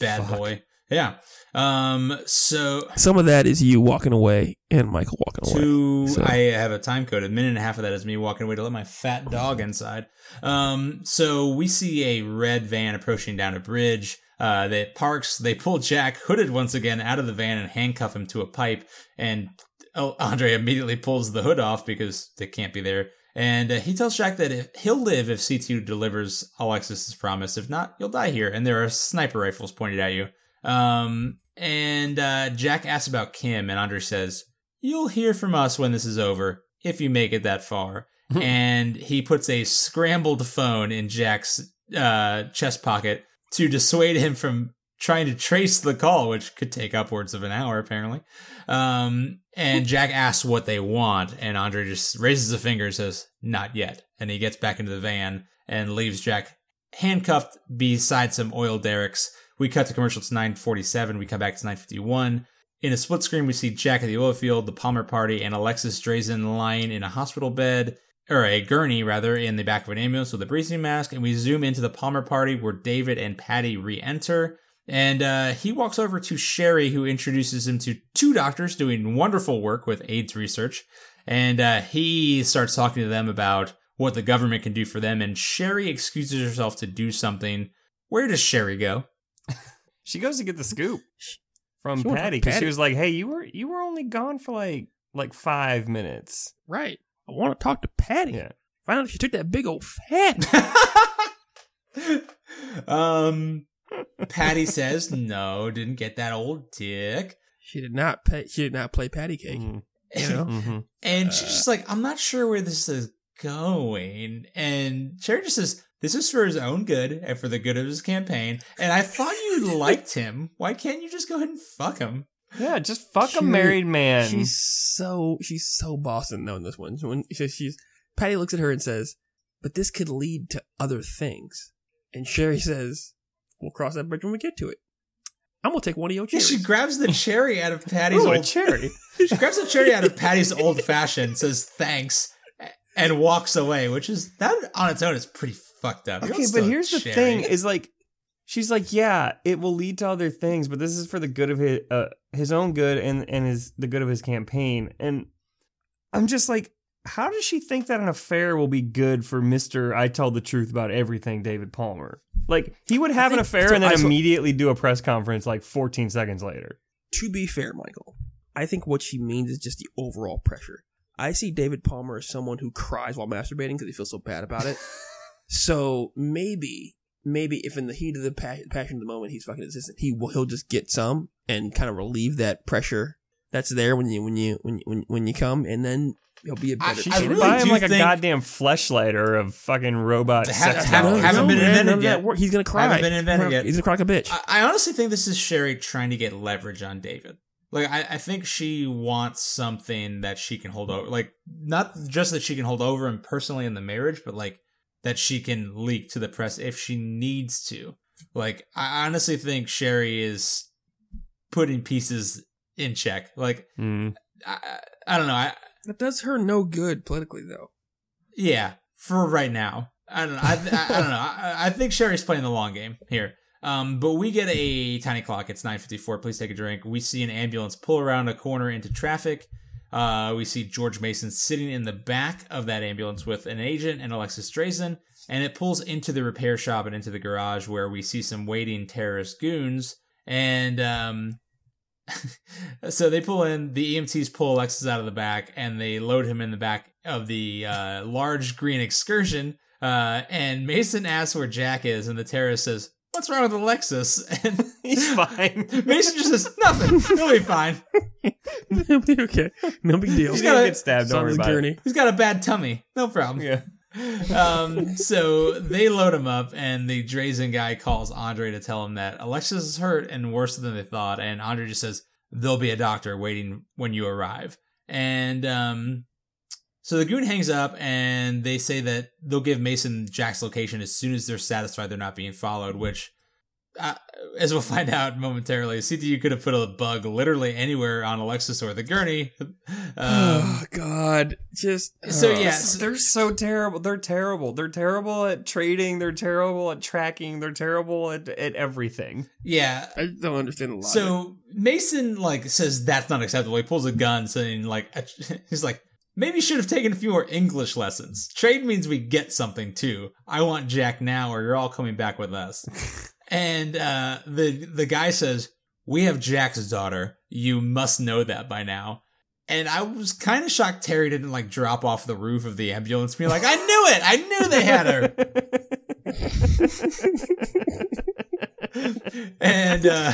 bad Fuck. boy. Yeah. Um. So Some of that is you walking away and Michael walking away. So- I have a time code. A minute and a half of that is me walking away to let my fat dog inside. Um. So we see a red van approaching down a bridge. Uh, that parks. They pull Jack hooded once again out of the van and handcuff him to a pipe. And oh, Andre immediately pulls the hood off because they can't be there. And uh, he tells Jack that if he'll live if CTU delivers Alexis's promise. If not, you'll die here. And there are sniper rifles pointed at you. Um, and uh, Jack asks about Kim, and Andre says, "You'll hear from us when this is over, if you make it that far." and he puts a scrambled phone in Jack's uh, chest pocket to dissuade him from trying to trace the call, which could take upwards of an hour, apparently. Um, and Jack asks what they want, and Andre just raises a finger and says, Not yet. And he gets back into the van and leaves Jack handcuffed beside some oil derricks. We cut to commercial to 947. We come back to 951. In a split screen, we see Jack at the oil field, the Palmer party, and Alexis Drazen lying in a hospital bed, or a gurney rather, in the back of an ambulance with a breathing mask. And we zoom into the Palmer party where David and Patty re enter. And uh, he walks over to Sherry, who introduces him to two doctors doing wonderful work with AIDS research. And uh, he starts talking to them about what the government can do for them. And Sherry excuses herself to do something. Where does Sherry go? She goes to get the scoop from She Patty because she was like, "Hey, you were you were only gone for like like five minutes." Right. I want to talk to Patty. Yeah. Find out if she took that big old fat. um, Patty says no, didn't get that old dick. she did not pay. She did not play patty cake. Mhm. You know. Mhm. And she's just like, I'm not sure where this is going. And Sherry just says, this is for his own good and for the good of his campaign. And I thought you liked him. Why can't you just go ahead and fuck him? Yeah, just fuck She- a married man. She's so she's so Boston though in this one. When she she's Patty looks at her and says, "But this could lead to other things." And Sherry says, "We'll cross that bridge when we get to it." I'm gonna take one of your Yeah, cherries. she grabs the cherry out of Patty's Ooh, a old cherry. She grabs the cherry out of Patty's old fashioned, says thanks, and walks away, which is that on its own is pretty fucked up. Okay, but here's the cherry. thing: is like, she's like, yeah, it will lead to other things, but this is for the good of his uh, his own good and and his the good of his campaign. And I'm just like, how does she think that an affair will be good for Mister? I tell the truth about everything, David Palmer. Like he would have an affair so and then I sw- immediately do a press conference like 14 seconds later. to be fair, Michael, I think what she means is just the overall pressure. I see David Palmer as someone who cries while masturbating because he feels so bad about it. so maybe, maybe if in the heat of the pa- passion of the moment he's fucking assistant, he will he'll just get some and kind of relieve that pressure that's there when you when you when you, when, when you come, and then he'll be a I- better. She I should really buy him like a goddamn fleshlight or a fucking robot. Ha- sex have- doll. haven't been man, invented none yet. He's gonna cry. Haven't been invented yet. He's gonna cry like a bitch. I, I honestly think this is Sherry trying to get leverage on David. Like I, I think she wants something that she can hold over. Like not just that she can hold over him personally in the marriage, but like that she can leak to the press if she needs to. Like I honestly think Sherry is putting pieces in check. Like Mm. I, I- I don't know. I that does her no good politically, though. yeah, for right now. I don't know. I, I, I don't know. I, I think Sherry's playing the long game here. Um, but we get a tiny clock. It's 9:54. Please take a drink. We see an ambulance pull around a corner into traffic. Uh, we see George Mason sitting in the back of that ambulance with an agent and Alexis Drazen, and it pulls into the repair shop and into the garage where we see some waiting terrorist goons. And um, so they pull in. The EMTs pull Alexis out of the back, and they load him in the back of the uh, large green excursion. Uh, and Mason asks where Jack is, and the terrorist says, "What's wrong with Alexis?" And He's fine. Mason just says, "Nothing. He'll be fine. He'll be okay. No big deal. He's He's gonna get stabbed. Don't on worry his about it. He's got a bad tummy. No problem." Yeah. um, so they load him up, and the Drazen guy calls Andre to tell him that Alexis is hurt and worse than they thought. And Andre just says, There'll be a doctor waiting when you arrive. And um, so the goon hangs up, and they say that they'll give Mason Jack's location as soon as they're satisfied they're not being followed, which. Uh, as we'll find out momentarily, CTU could have put a bug literally anywhere on Alexis or the gurney. Um, oh God, just so oh. yes, They're so terrible. They're terrible. They're terrible at trading. They're terrible at tracking. They're terrible at, at everything. yeah. I don't understand the logic. So Mason like says that's not acceptable. He pulls a gun, saying like he's like maybe you should have taken a few more English lessons. Trade means we get something too. I want Jack now, or you're all coming back with us. and uh, the the guy says we have Jack's daughter. You must know that by now. And I was kind of shocked Terry didn't like drop off the roof of the ambulance, be like, I knew it. I knew they had her. and uh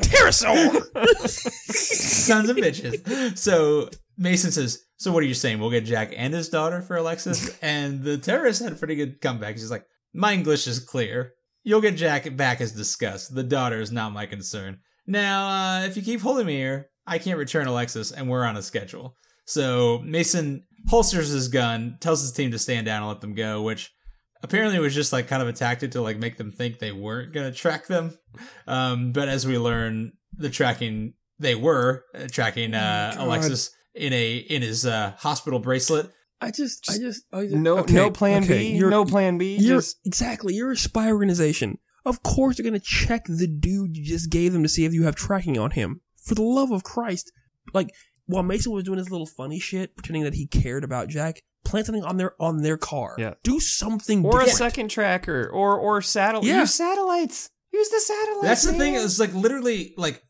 pterosaur. sons of bitches. So Mason says, "So what are you saying? We'll get Jack and his daughter for Alexis?" And the terrorist had a pretty good comeback. He's like, "My English is clear. You'll get Jack back as discussed. The daughter is not my concern. Now, uh, if you keep holding me here, I can't return Alexis, and we're on a schedule." So Mason holsters his gun, tells his team to stand down and let them go, which apparently was just like kind of a tactic to like make them think they weren't gonna track them. Um, but as we learn, the tracking they were uh, tracking uh, God. Alexis in a in his uh, hospital bracelet. I just, I just, I just No, okay, no plan okay, B. you're- No plan B. You're Just exactly. You're a spy organization. Of course they're gonna check the dude you just gave them to see if you have tracking on him. For the love of Christ. Like, while Mason was doing his little funny shit, pretending that he cared about Jack, plant something on their on their car. Yeah. Do something or a second tracker, or or satellite. Yeah. Use satellites. Use the satellites. That's the thing. man. Is like literally like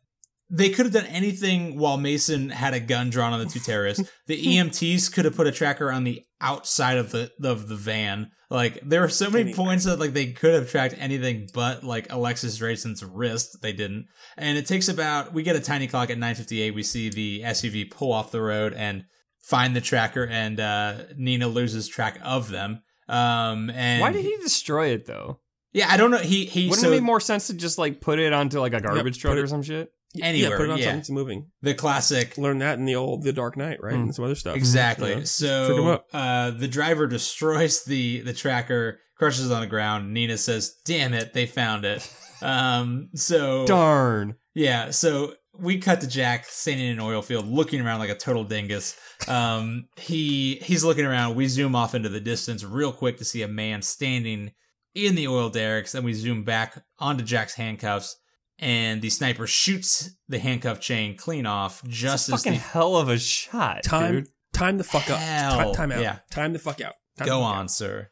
they could have done anything while Mason had a gun drawn on the two terrorists. The EMTs could have put a tracker on the outside of the of the van. Like there were so many Anywhere. points that like they could have tracked anything but like Alexis Drazen's wrist. They didn't. And it takes about we get a tiny clock at 9:58. We see the SUV pull off the road and find the tracker, and uh, Nina loses track of them. Um, and Why did he destroy it though? Yeah, I don't know. He he. Wouldn't so it make more sense to just like put it onto like a garbage put truck it- or some shit? Anywhere, yeah, put it on yeah. something that's moving. the classic Learn that in the old The Dark Knight, right? Mm. And some other stuff. Exactly. You know? So uh, the driver destroys the the tracker, crushes it on the ground. Nina says, "Damn it, they found it." Um, so Darn. yeah, so we cut to Jack standing in an oil field, looking around like a total dingus. Um, he he's looking around. We zoom off into the distance real quick to see a man standing in the oil derricks. Then we zoom back onto Jack's handcuffs, and the sniper shoots the handcuff chain clean off just as Fucking the hell of a shot, Time, dude. time the fuck up. Hell, Ti- time out. yeah. Time the fuck out. Time go fuck on, out. sir.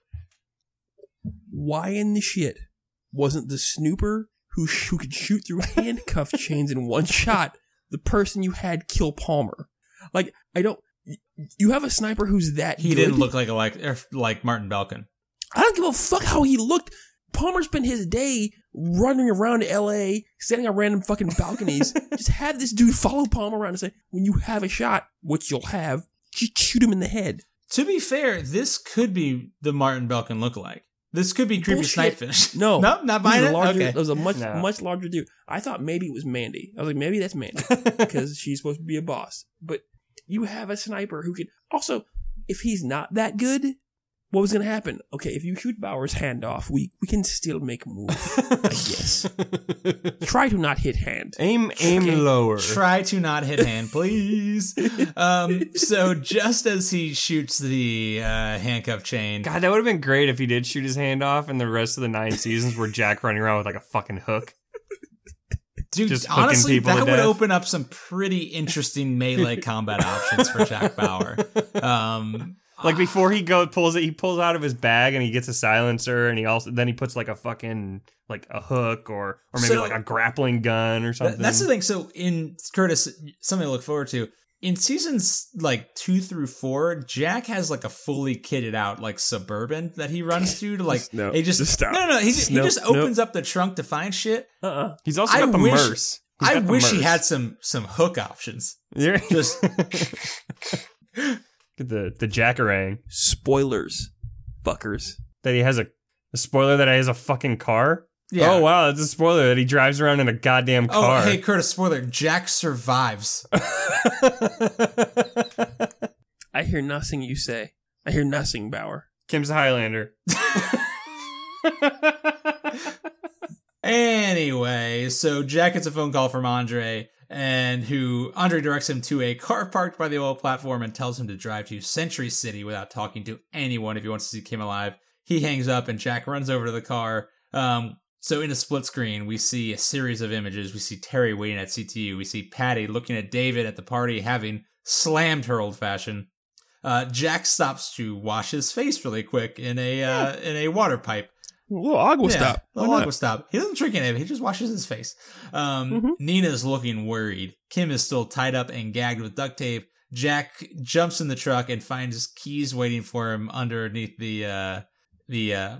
Why in the shit wasn't the snooper who sh- who could shoot through handcuff chains in one shot the person you had kill Palmer? Like I don't. You have a sniper who's that. He good? didn't look like a, like er, like Martin Belkin. I don't give a fuck how he looked. Palmer spent his day running around L.A., standing on random fucking balconies. Just have this dude follow Palmer around and say, "When you have a shot, which you'll have, just shoot him in the head." To be fair, this could be the Martin Belkin lookalike. This could be creepy Bullshit. snipefish. No, no, not He was buying it. larger, okay, That was a much No. much larger dude. I thought maybe it was Mandy. I was like, maybe that's Mandy because she's supposed to be a boss. But you have a sniper who can also, if he's not that good, what was going to happen? Okay, if you shoot Bauer's hand off, we we can still make a move. I guess. Try to not hit hand. aim, aim Okay. lower. Try to not hit hand, please. um, so just as he shoots the uh, handcuff chain, God, that would have been great if he did shoot his hand off, and the rest of the nine seasons were Jack running around with like a fucking hook. dude, just honestly, that would death. open up some pretty interesting melee combat options for Jack Bauer. Um, Like ah. before he go pulls it, he pulls out of his bag and he gets a silencer, and he also then he puts like a fucking like a hook or or maybe So- like a grappling gun or something. That's the thing. So in Curtis, something to look forward to. In seasons like two through four, Jack has like a fully kitted out like suburban that he runs to to like No, he just, just stop. no no he, he Nope, just nope. opens up the trunk to find shit. Uh-uh. He's also I got the wish- merce. He's I got the wish he had some some hook options. You're- Just the the jackarang Spoilers, fuckers. that he has a, a spoiler that he has a fucking car. yeah. Oh wow, it's a spoiler that he drives around in a goddamn car. Oh, car. hey, Curtis, spoiler. Jack survives. I hear nothing you say. I hear nothing, Bauer. Kim's a Highlander. Anyway, so Jack gets a phone call from Andre, and who Andre directs him to a car parked by the oil platform and tells him to drive to Century City without talking to anyone if he wants to see Kim alive. He hangs up, and Jack runs over to the car. Um, so in a split screen, we see a series of images. We see Terry waiting at CTU. We see Patty looking at David at the party, having slammed her old fashioned. Uh, Jack stops to wash his face really quick in a uh, in a water pipe. Little agua Yeah, stop. Not? agua stop. He doesn't drink any of it. He just washes his face. Um, Mhm. Nina's looking worried. Kim is still tied up and gagged with duct tape. Jack jumps in the truck and finds keys waiting for him underneath the uh, the uh,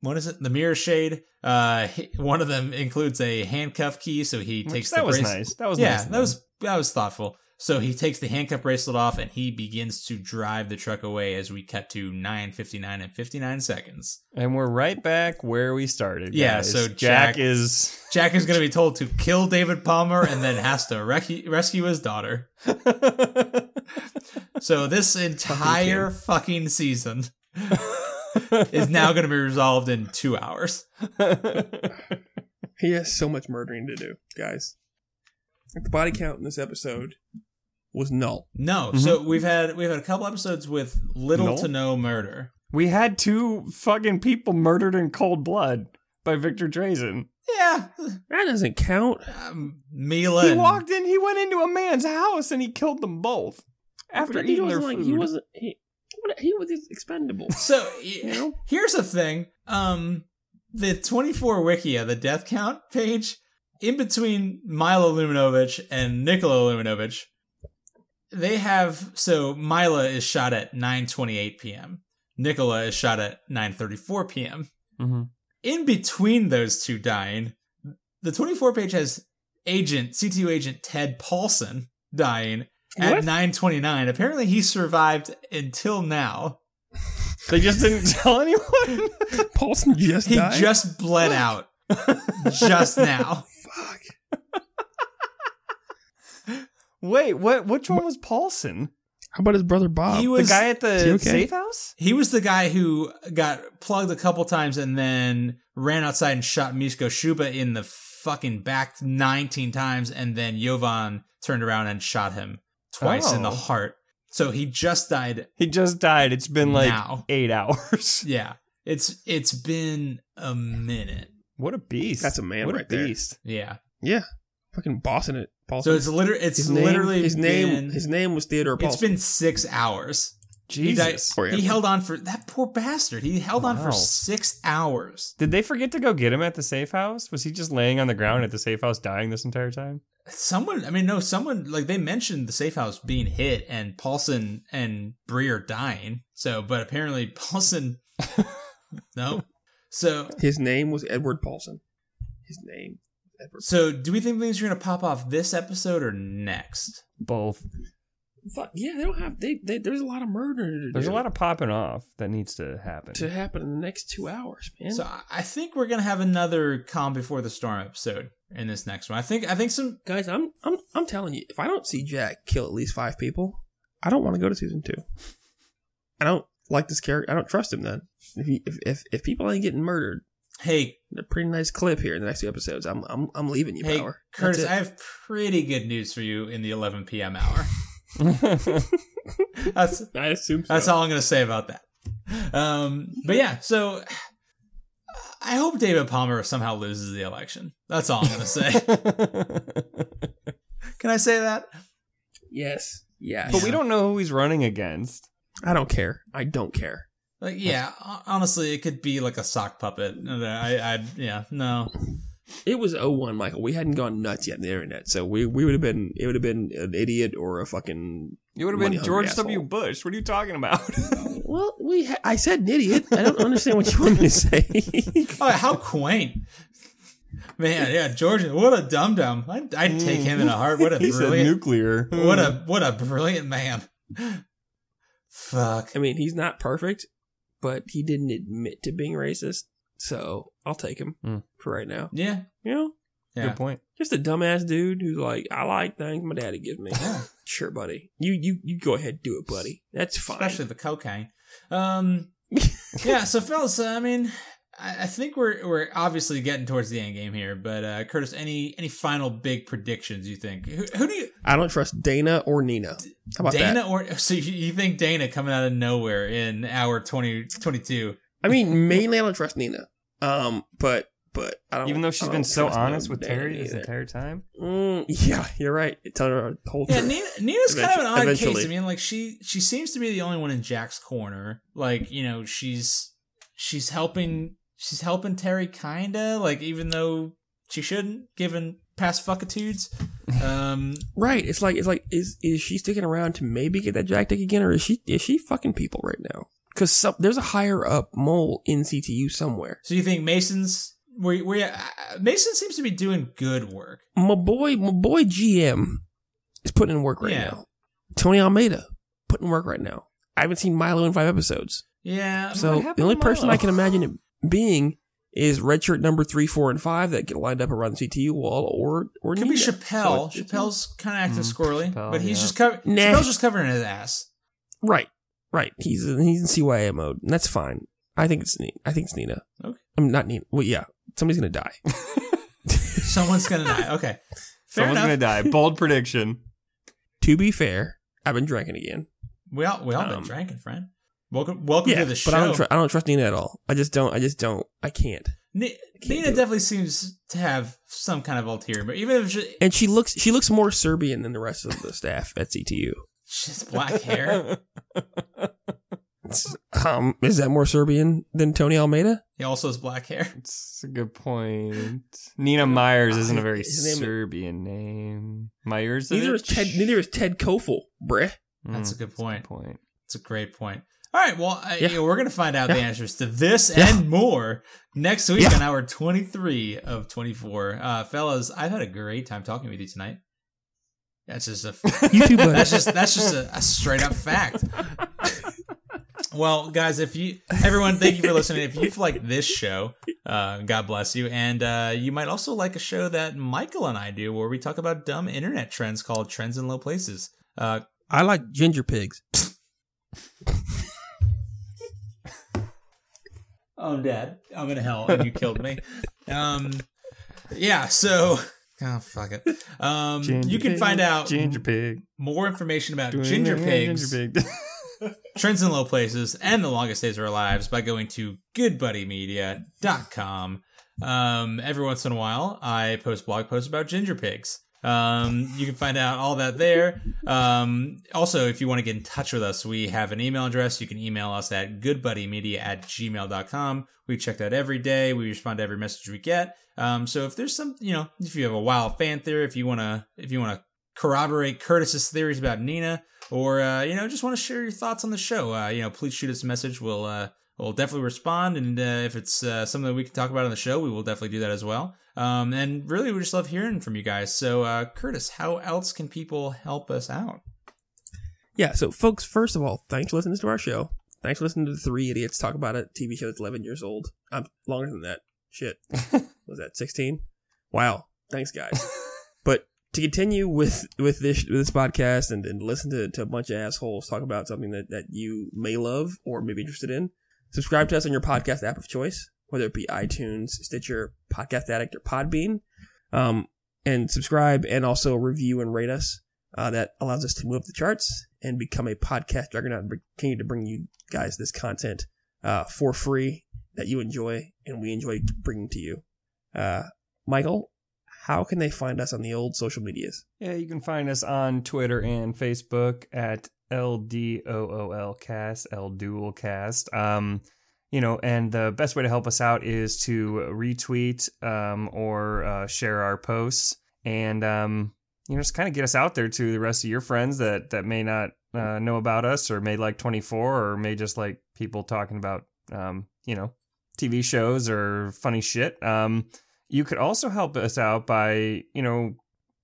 what is it? The mirror shade. Uh, one of them includes a handcuff key, so he Which- takes that was brace- nice. That was yeah, nice. that was that was thoughtful. So he takes the handcuff bracelet off and he begins to drive the truck away as we cut to nine fifty nine and fifty nine seconds. And we're right back where we started. Yeah, guys. so Jack, Jack- is Jack is going to be told to kill David Palmer and then has to rec- rescue his daughter. So this entire fucking season is now going to be resolved in two hours. He has so much murdering to do, guys. Like the body count in this episode was null. No, so we've had we've had a couple episodes with little No? to no murder. we had two fucking people murdered in cold blood, by Victor Drazen. Yeah, That doesn't count. um, Mila. He walked in, he went into a man's house and he killed them both after But he eating their wasn't food. like he wasn't he. He was expendable. So You know? here's the thing. Um, the 24 Wikia, the death count page, in between Milo Luminovich and Nikola Luminovich, they have so Mila is shot at 9:28 p.m. Nicola is shot at 9:34 p.m. Mhm. In between those two dying, the 24 page has agent CTU agent Ted Paulson dying at What? 9:29. Apparently, he survived until now. They just didn't tell anyone. Paulson just He died. just bled out just now. fuck. Wait, what? Which one was Paulson? How about his brother Bob? He was The guy at the Is he okay? safe house? he was the guy who got plugged a couple times and then ran outside and shot Misko Shuba in the fucking back 19 times and then Jovan turned around and shot him twice in the Oh. heart. So he just died. He just died. It's been like Now. eight hours. Yeah. It's it's been a minute. What a beast! That's a man what right a there. beast. Yeah. yeah, fucking bossing it. Paulson. So it's literally it's his name, literally his name. been, his name was Theodore Paulson. It's been 6 hours. Jesus. Poor oh, He held on for that poor bastard. He held on for 6 hours. Did they forget to go get him at the safe house? Was he just laying on the ground at the safe house dying this entire time? Someone, I mean, no, someone like they mentioned the safe house being hit and Paulson and Breer dying. So, but apparently Paulson, no. So, His name was Edward Paulson. His name, was Edward. so do we think things are gonna pop off this episode or next? Both. Fuck yeah, they don't have. They, they there's a lot of murder to There's do a lot of popping off that needs to happen. to happen in the next two hours, man. So, I- I think we're gonna have another calm before the storm episode in this next one. I think, I think some. Guys, I'm I'm I'm telling you, if I don't see Jack kill at least five people, I don't want to go to season two. I don't like this character. I don't trust him. Then if he, if, if if people ain't getting murdered, Hey, a pretty nice clip here in the next two episodes. I'm I'm I'm leaving you, hey, power. Curtis. I have pretty good news for you in the 11 p.m. hour. That's I assume so. That's all I'm going to say about that. Um, but yeah, so I hope David Palmer somehow loses the election. That's all I'm going to say. Can I say that? Yes, yes. but we don't know who he's running against. I don't care. I don't care. Like, yeah, ho- honestly, it could be like a sock puppet. I, I, yeah, no. It was 01, Michael. We hadn't gone nuts yet in the internet, so we we would have been it would have been an idiot or a fucking. You would have been hungry George W. Bush. What are you talking about? Well, we ha- I said an idiot. I don't understand what you want me to say. Oh, how quaint. Man, yeah, George, what a dum dum. I'd, I'd take him in a heart. What a he said brilliant, nuclear. what a what a brilliant man. Fuck. I mean, he's not perfect, but he didn't admit to being racist, so I'll take him Hmm. for right now. Yeah, You know, yeah. Good point. just a dumbass dude who's like, I like things my daddy gives me. sure, buddy. You you you go ahead, do it, buddy. That's fine. especially the cocaine. Um, yeah. So, fellas, uh, I mean, I, I think we're we're obviously getting towards the end game here. But uh, Curtis, any any final big predictions you think? Who, who do you I don't trust Dana or Nina. How about Dana that? or so you, you think Dana coming out of nowhere in hour 20, 22? I mean, mainly I don't trust Nina. Um, but but I don't. Even though she's been so honest with Dana Terry this entire time. Mm, yeah, you're right. Tell her whole Yeah. Nina, Nina's kind of an odd Eventually. case. I mean, like she she seems to be the only one in Jack's corner. Like you know, she's she's helping she's helping Terry kinda. Like even though she shouldn't, given past fuckitudes. Um, Right. It's like it's like is is she sticking around to maybe get that Jack Dick again, or is she is she fucking people right now? Because some there's a higher up mole in CTU somewhere. so you think Mason's where where uh, Mason seems to be doing good work. My boy, my boy GM is putting in work right Yeah. now. Tony Almeida putting work right now. I haven't seen Milo in five episodes, Yeah. so the only person? I can imagine it being is redshirt number three, four, and five that get lined up around the CTU wall, or or Could be Chappelle. So Chappelle's kind of acting Mm, squirrely, Chappelle, but he's yeah. just cover- Nah. Chappelle's just covering his ass. Right, right. He's he's in CYA mode, and that's fine. I think it's Nina. I think it's Nina. Okay. I'm not Nina. Well, yeah, somebody's gonna die. Someone's gonna die. Okay, fair Someone's enough. gonna die. Bold prediction. to be fair, I've been drinking again. We all we all been Um, drinking, friend. Welcome, welcome Yeah, to the show. but I don't. Tr- I don't trust Nina at all. I just don't. I just don't. I can't. Ni- Nina do it. definitely seems to have some kind of ulterior, but even if she, And she looks she looks more Serbian than the rest of the staff at CTU. she's black hair, Um, is that more Serbian than Tony Almeida? he also has black hair. It's a good point. Nina Myers isn't a very His name is- Serbian name. Myers. Neither is Ted. Neither is Ted Cofell, bruh. That's a good point. point. It's a great point. All right, well, I, Yeah. you know, we're gonna find out the answers to this Yeah. and more next week Yeah. on hour twenty-three of twenty-four. Uh, fellas, I've had a great time talking with you tonight. That's just a You too, buddy. that's just that's just a, a straight up fact. well, guys, if you everyone, thank you for listening. If you've liked this show, uh, God bless you, and uh, you might also like a show that Michael and I do, where we talk about dumb internet trends called Trends in Low Places. Uh, I like ginger pigs. I'm dead. I'm in hell, and you killed me. Um, yeah. So, oh fuck it. Um, Ginger you can pig, find out Ginger pig. more information about Doing ginger pigs, Ginger pig. trends in low places, and the longest days of our lives by going to goodbuddymedia.com. Um, every once in a while, I post blog posts about ginger pigs. Um, you can find out all that there. Um, also, if you want to get in touch with us, we have an email address. You can email us at goodbuddymedia at gmail.com. We check that every day. We respond to every message we get. Um, so if there's some, you know, if you have a wild fan theory, if you want to, if you want to corroborate Curtis's theories about Nina, or, uh, you know, just want to share your thoughts on the show, uh, you know, please shoot us a message. We'll, uh, we'll definitely respond. And, uh, if it's, uh, something that we can talk about on the show, we will definitely do that as well. Um, and really, we just love hearing from you guys. So, uh, Curtis, how else can people help us out? Yeah, so folks, first of all, thanks for listening to our show. Thanks for listening to the three idiots talk about a TV show that's 11 years old. I'm longer than that. Shit. Was that 16? Wow. Thanks, guys. but to continue with with this with this podcast and, and listen to, to a bunch of assholes talk about something that, that you may love or may be interested in, subscribe to us on your podcast app of choice, whether it be iTunes, Stitcher, Podcast Addict, or Podbean. Um, and subscribe and also review and rate us. Uh, that allows us to move up the charts and become a podcast juggernaut and continue to bring you guys this content uh, for free that you enjoy and we enjoy bringing to you. Uh, Michael, how can they find us on the old social medias? Yeah, you can find us on Twitter and Facebook at LDOOL cast, L dual cast. Um, you know, and the best way to help us out is to retweet um, or uh, share our posts and um, you know just kind of get us out there to the rest of your friends that that may not uh, know about us or may like 24 or may just like people talking about um, you know TV shows or funny shit. Um, you could also help us out by you know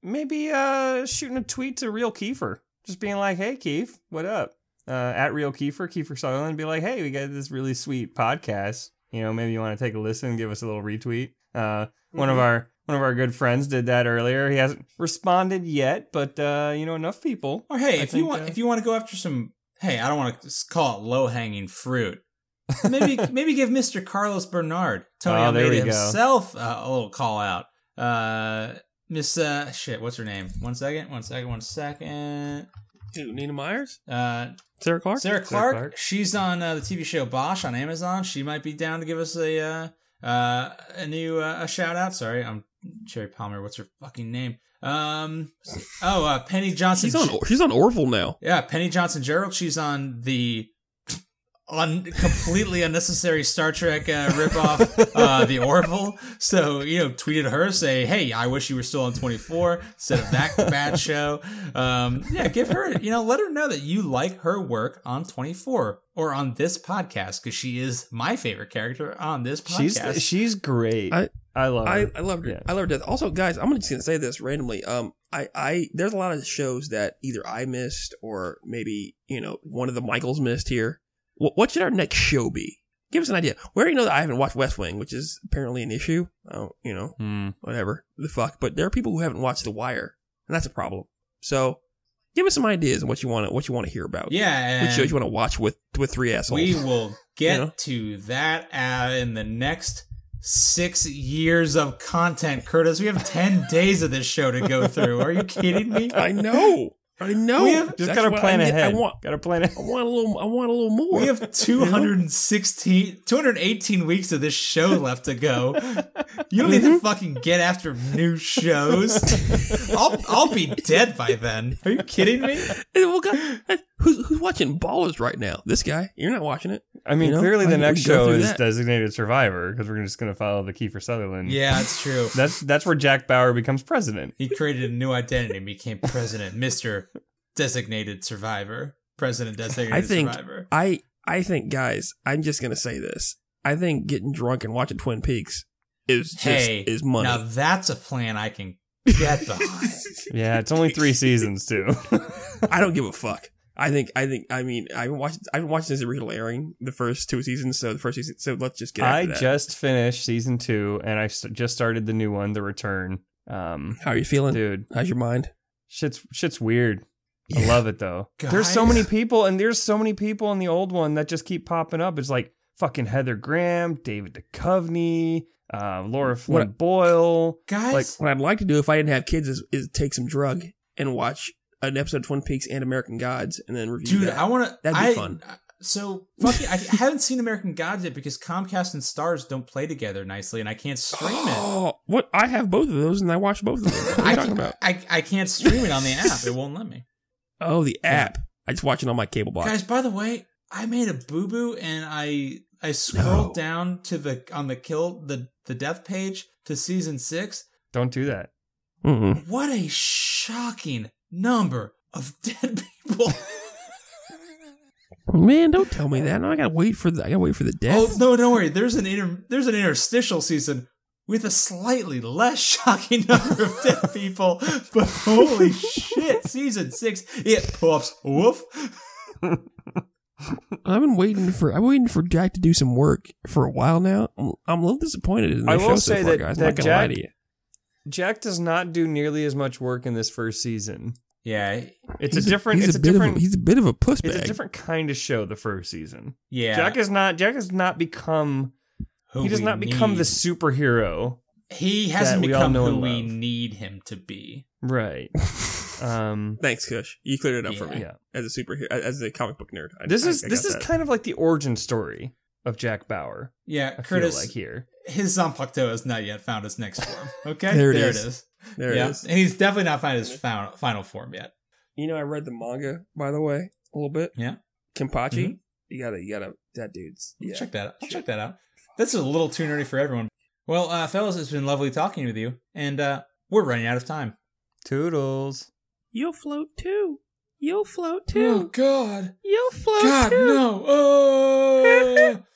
maybe uh shooting a tweet to Real Kiefer, just being like, "Hey Keith, what up?" Uh, at Real Kiefer, Kiefer Sutherland, be like, "Hey, we got this really sweet podcast. You know, maybe you want to take a listen, give us a little retweet." Uh, one of our one of our good friends did that earlier. He hasn't responded yet, but uh, you know, enough people. Or hey, I if you want, uh, if you want to go after some, hey, I don't want to call it low hanging fruit. maybe maybe give Mr. Carlos Bernard, Tony Oh, Almeida himself, uh, a little call out. Uh, Miss uh, shit, what's her name? One second, one second, one second. Who, Nina Myers? Uh, Sarah Clarke? Sarah Clarke. Clarke. She's on uh, the TV show Bosch on Amazon. She might be down to give us a uh, uh, a new uh, a shout out. Sorry, I'm Sherry Palmer. What's her fucking name? Um, oh, uh, Penny Johnson. She's on she's on Orville now. Yeah, Penny Johnson Jerald. She's on the un- completely unnecessary Star Trek uh, ripoff, uh, the Orville. So you know, tweeted her say, "Hey, I wish you were still on 24 instead of that bad show." Um, yeah, give her, you know, let her know that you like her work on 24 or on this podcast because she is my favorite character on this podcast. She's she's great. I- I love I, her. I loved her. Yeah. I loved her. Also, guys, I'm just gonna say this randomly. Um, I, I there's a lot of shows that either I missed or maybe you know one of the Michaels missed here. What, what should our next show be? Give us an idea. We already know that I haven't watched West Wing, which is apparently an issue. Oh, you know, Hmm. whatever the fuck. But there are people who haven't watched The Wire, and that's a problem. So, give us some ideas on what you want to what you want to hear about. yeah, Which shows you want to watch with with three assholes. we will get You know? to that uh, in the next six years of content, Curtis. We have 10 days of this show to go through. Are you kidding me? I know. I know. We have- Just gotta plan I, ahead. I want. Gotta plan ahead. I want a little. I want a little more. We have 216, 218 weeks of this show left to go. You don't need to mm-hmm. fucking get after new shows. I'll I'll be dead by then. Are you kidding me? Hey, well, God, who's who's watching Ballers right now? This guy. You're not watching it. I mean, You know, clearly I the can- next show is that. Designated Survivor because we're just going to follow the Kiefer Sutherland. Yeah, it's true. That's that's where Jack Bauer becomes president. He created a new identity and became president, Mister Designated Survivor, President Designated I think. Survivor. I I think, guys. I'm just gonna say this. I think getting drunk and watching Twin Peaks is just Hey, is money. now that's a plan I can get behind. Yeah, it's only three seasons too. I don't give a fuck. I think I think I mean I've been watching I've been watching this original airing the first two seasons so the first season so let's just get I that. just finished season two, and I st- just started the new one, The Return. Um, How are you feeling? dude, How's your mind? shit's shit's weird. I love it though. There's so many people, and there's so many people in the old one that just keep popping up. It's like fucking Heather Graham, David Duchovny, uh, Lara Flynn Boyle. Guys, Like, What I'd like to do if I didn't have kids is, is take some drug and watch an episode of Twin Peaks and American Gods and then review dude, that. I want to. That'd be I, fun. So fucking, I haven't seen American Gods yet because Comcast and Starz don't play together nicely, and I can't stream it. Oh, what? I have both of those and I watch both of them. What are I you talking can't, about? I, I can't stream it on the app. It won't let me. Oh, the app. I just watch it on my cable box. Guys, by the way, I made a boo boo and I I scrolled No. down to the on the kill the the death page to season six. don't do that. Mm-mm. What a shocking number of dead people. Man, don't tell me that. No, I gotta wait for the. I gotta wait for the oh, death. oh no, don't worry. There's an inter, there's an interstitial season with a slightly less shocking number of dead people. But holy shit, season six it pops. Woof. I've been waiting for. I'm waiting for Jack to do some work for a while now. I'm, I'm a little disappointed in the I show will so far, that- guys. that I'm not gonna lie to you. Jack does not do nearly as much work in this first season. Yeah, It's He's a different. He's it's a, a, bit different. of. A, he's a bit of a puss it's a different kind of show. The first season. yeah. Jack is not. Jack has not become. who he does we not become the superhero. He hasn't that become know who we love. need him to be. Right. um. Thanks, Kush. You cleared it up for me Yeah. as a superhero, as a comic book nerd. I, This is I this is that. kind of like the origin story of Jack Bauer. Yeah, I Curtis, feel like here. his Zanpakuto has not yet found his next form. Okay, There it there is. it is. There yeah, it is. and he's definitely not found his final, final form yet. You know, I read the manga by the way a little bit. Yeah. Kenpachi. Mhm. You gotta, you gotta. That dude's. Yeah. Check that out. I'll check that out. This is a little too nerdy for everyone. Well, uh, fellas, it's been lovely talking with you, and uh, we're running out of time. Toodles. You'll float too. You'll float too. Oh God! You'll float God no! Oh.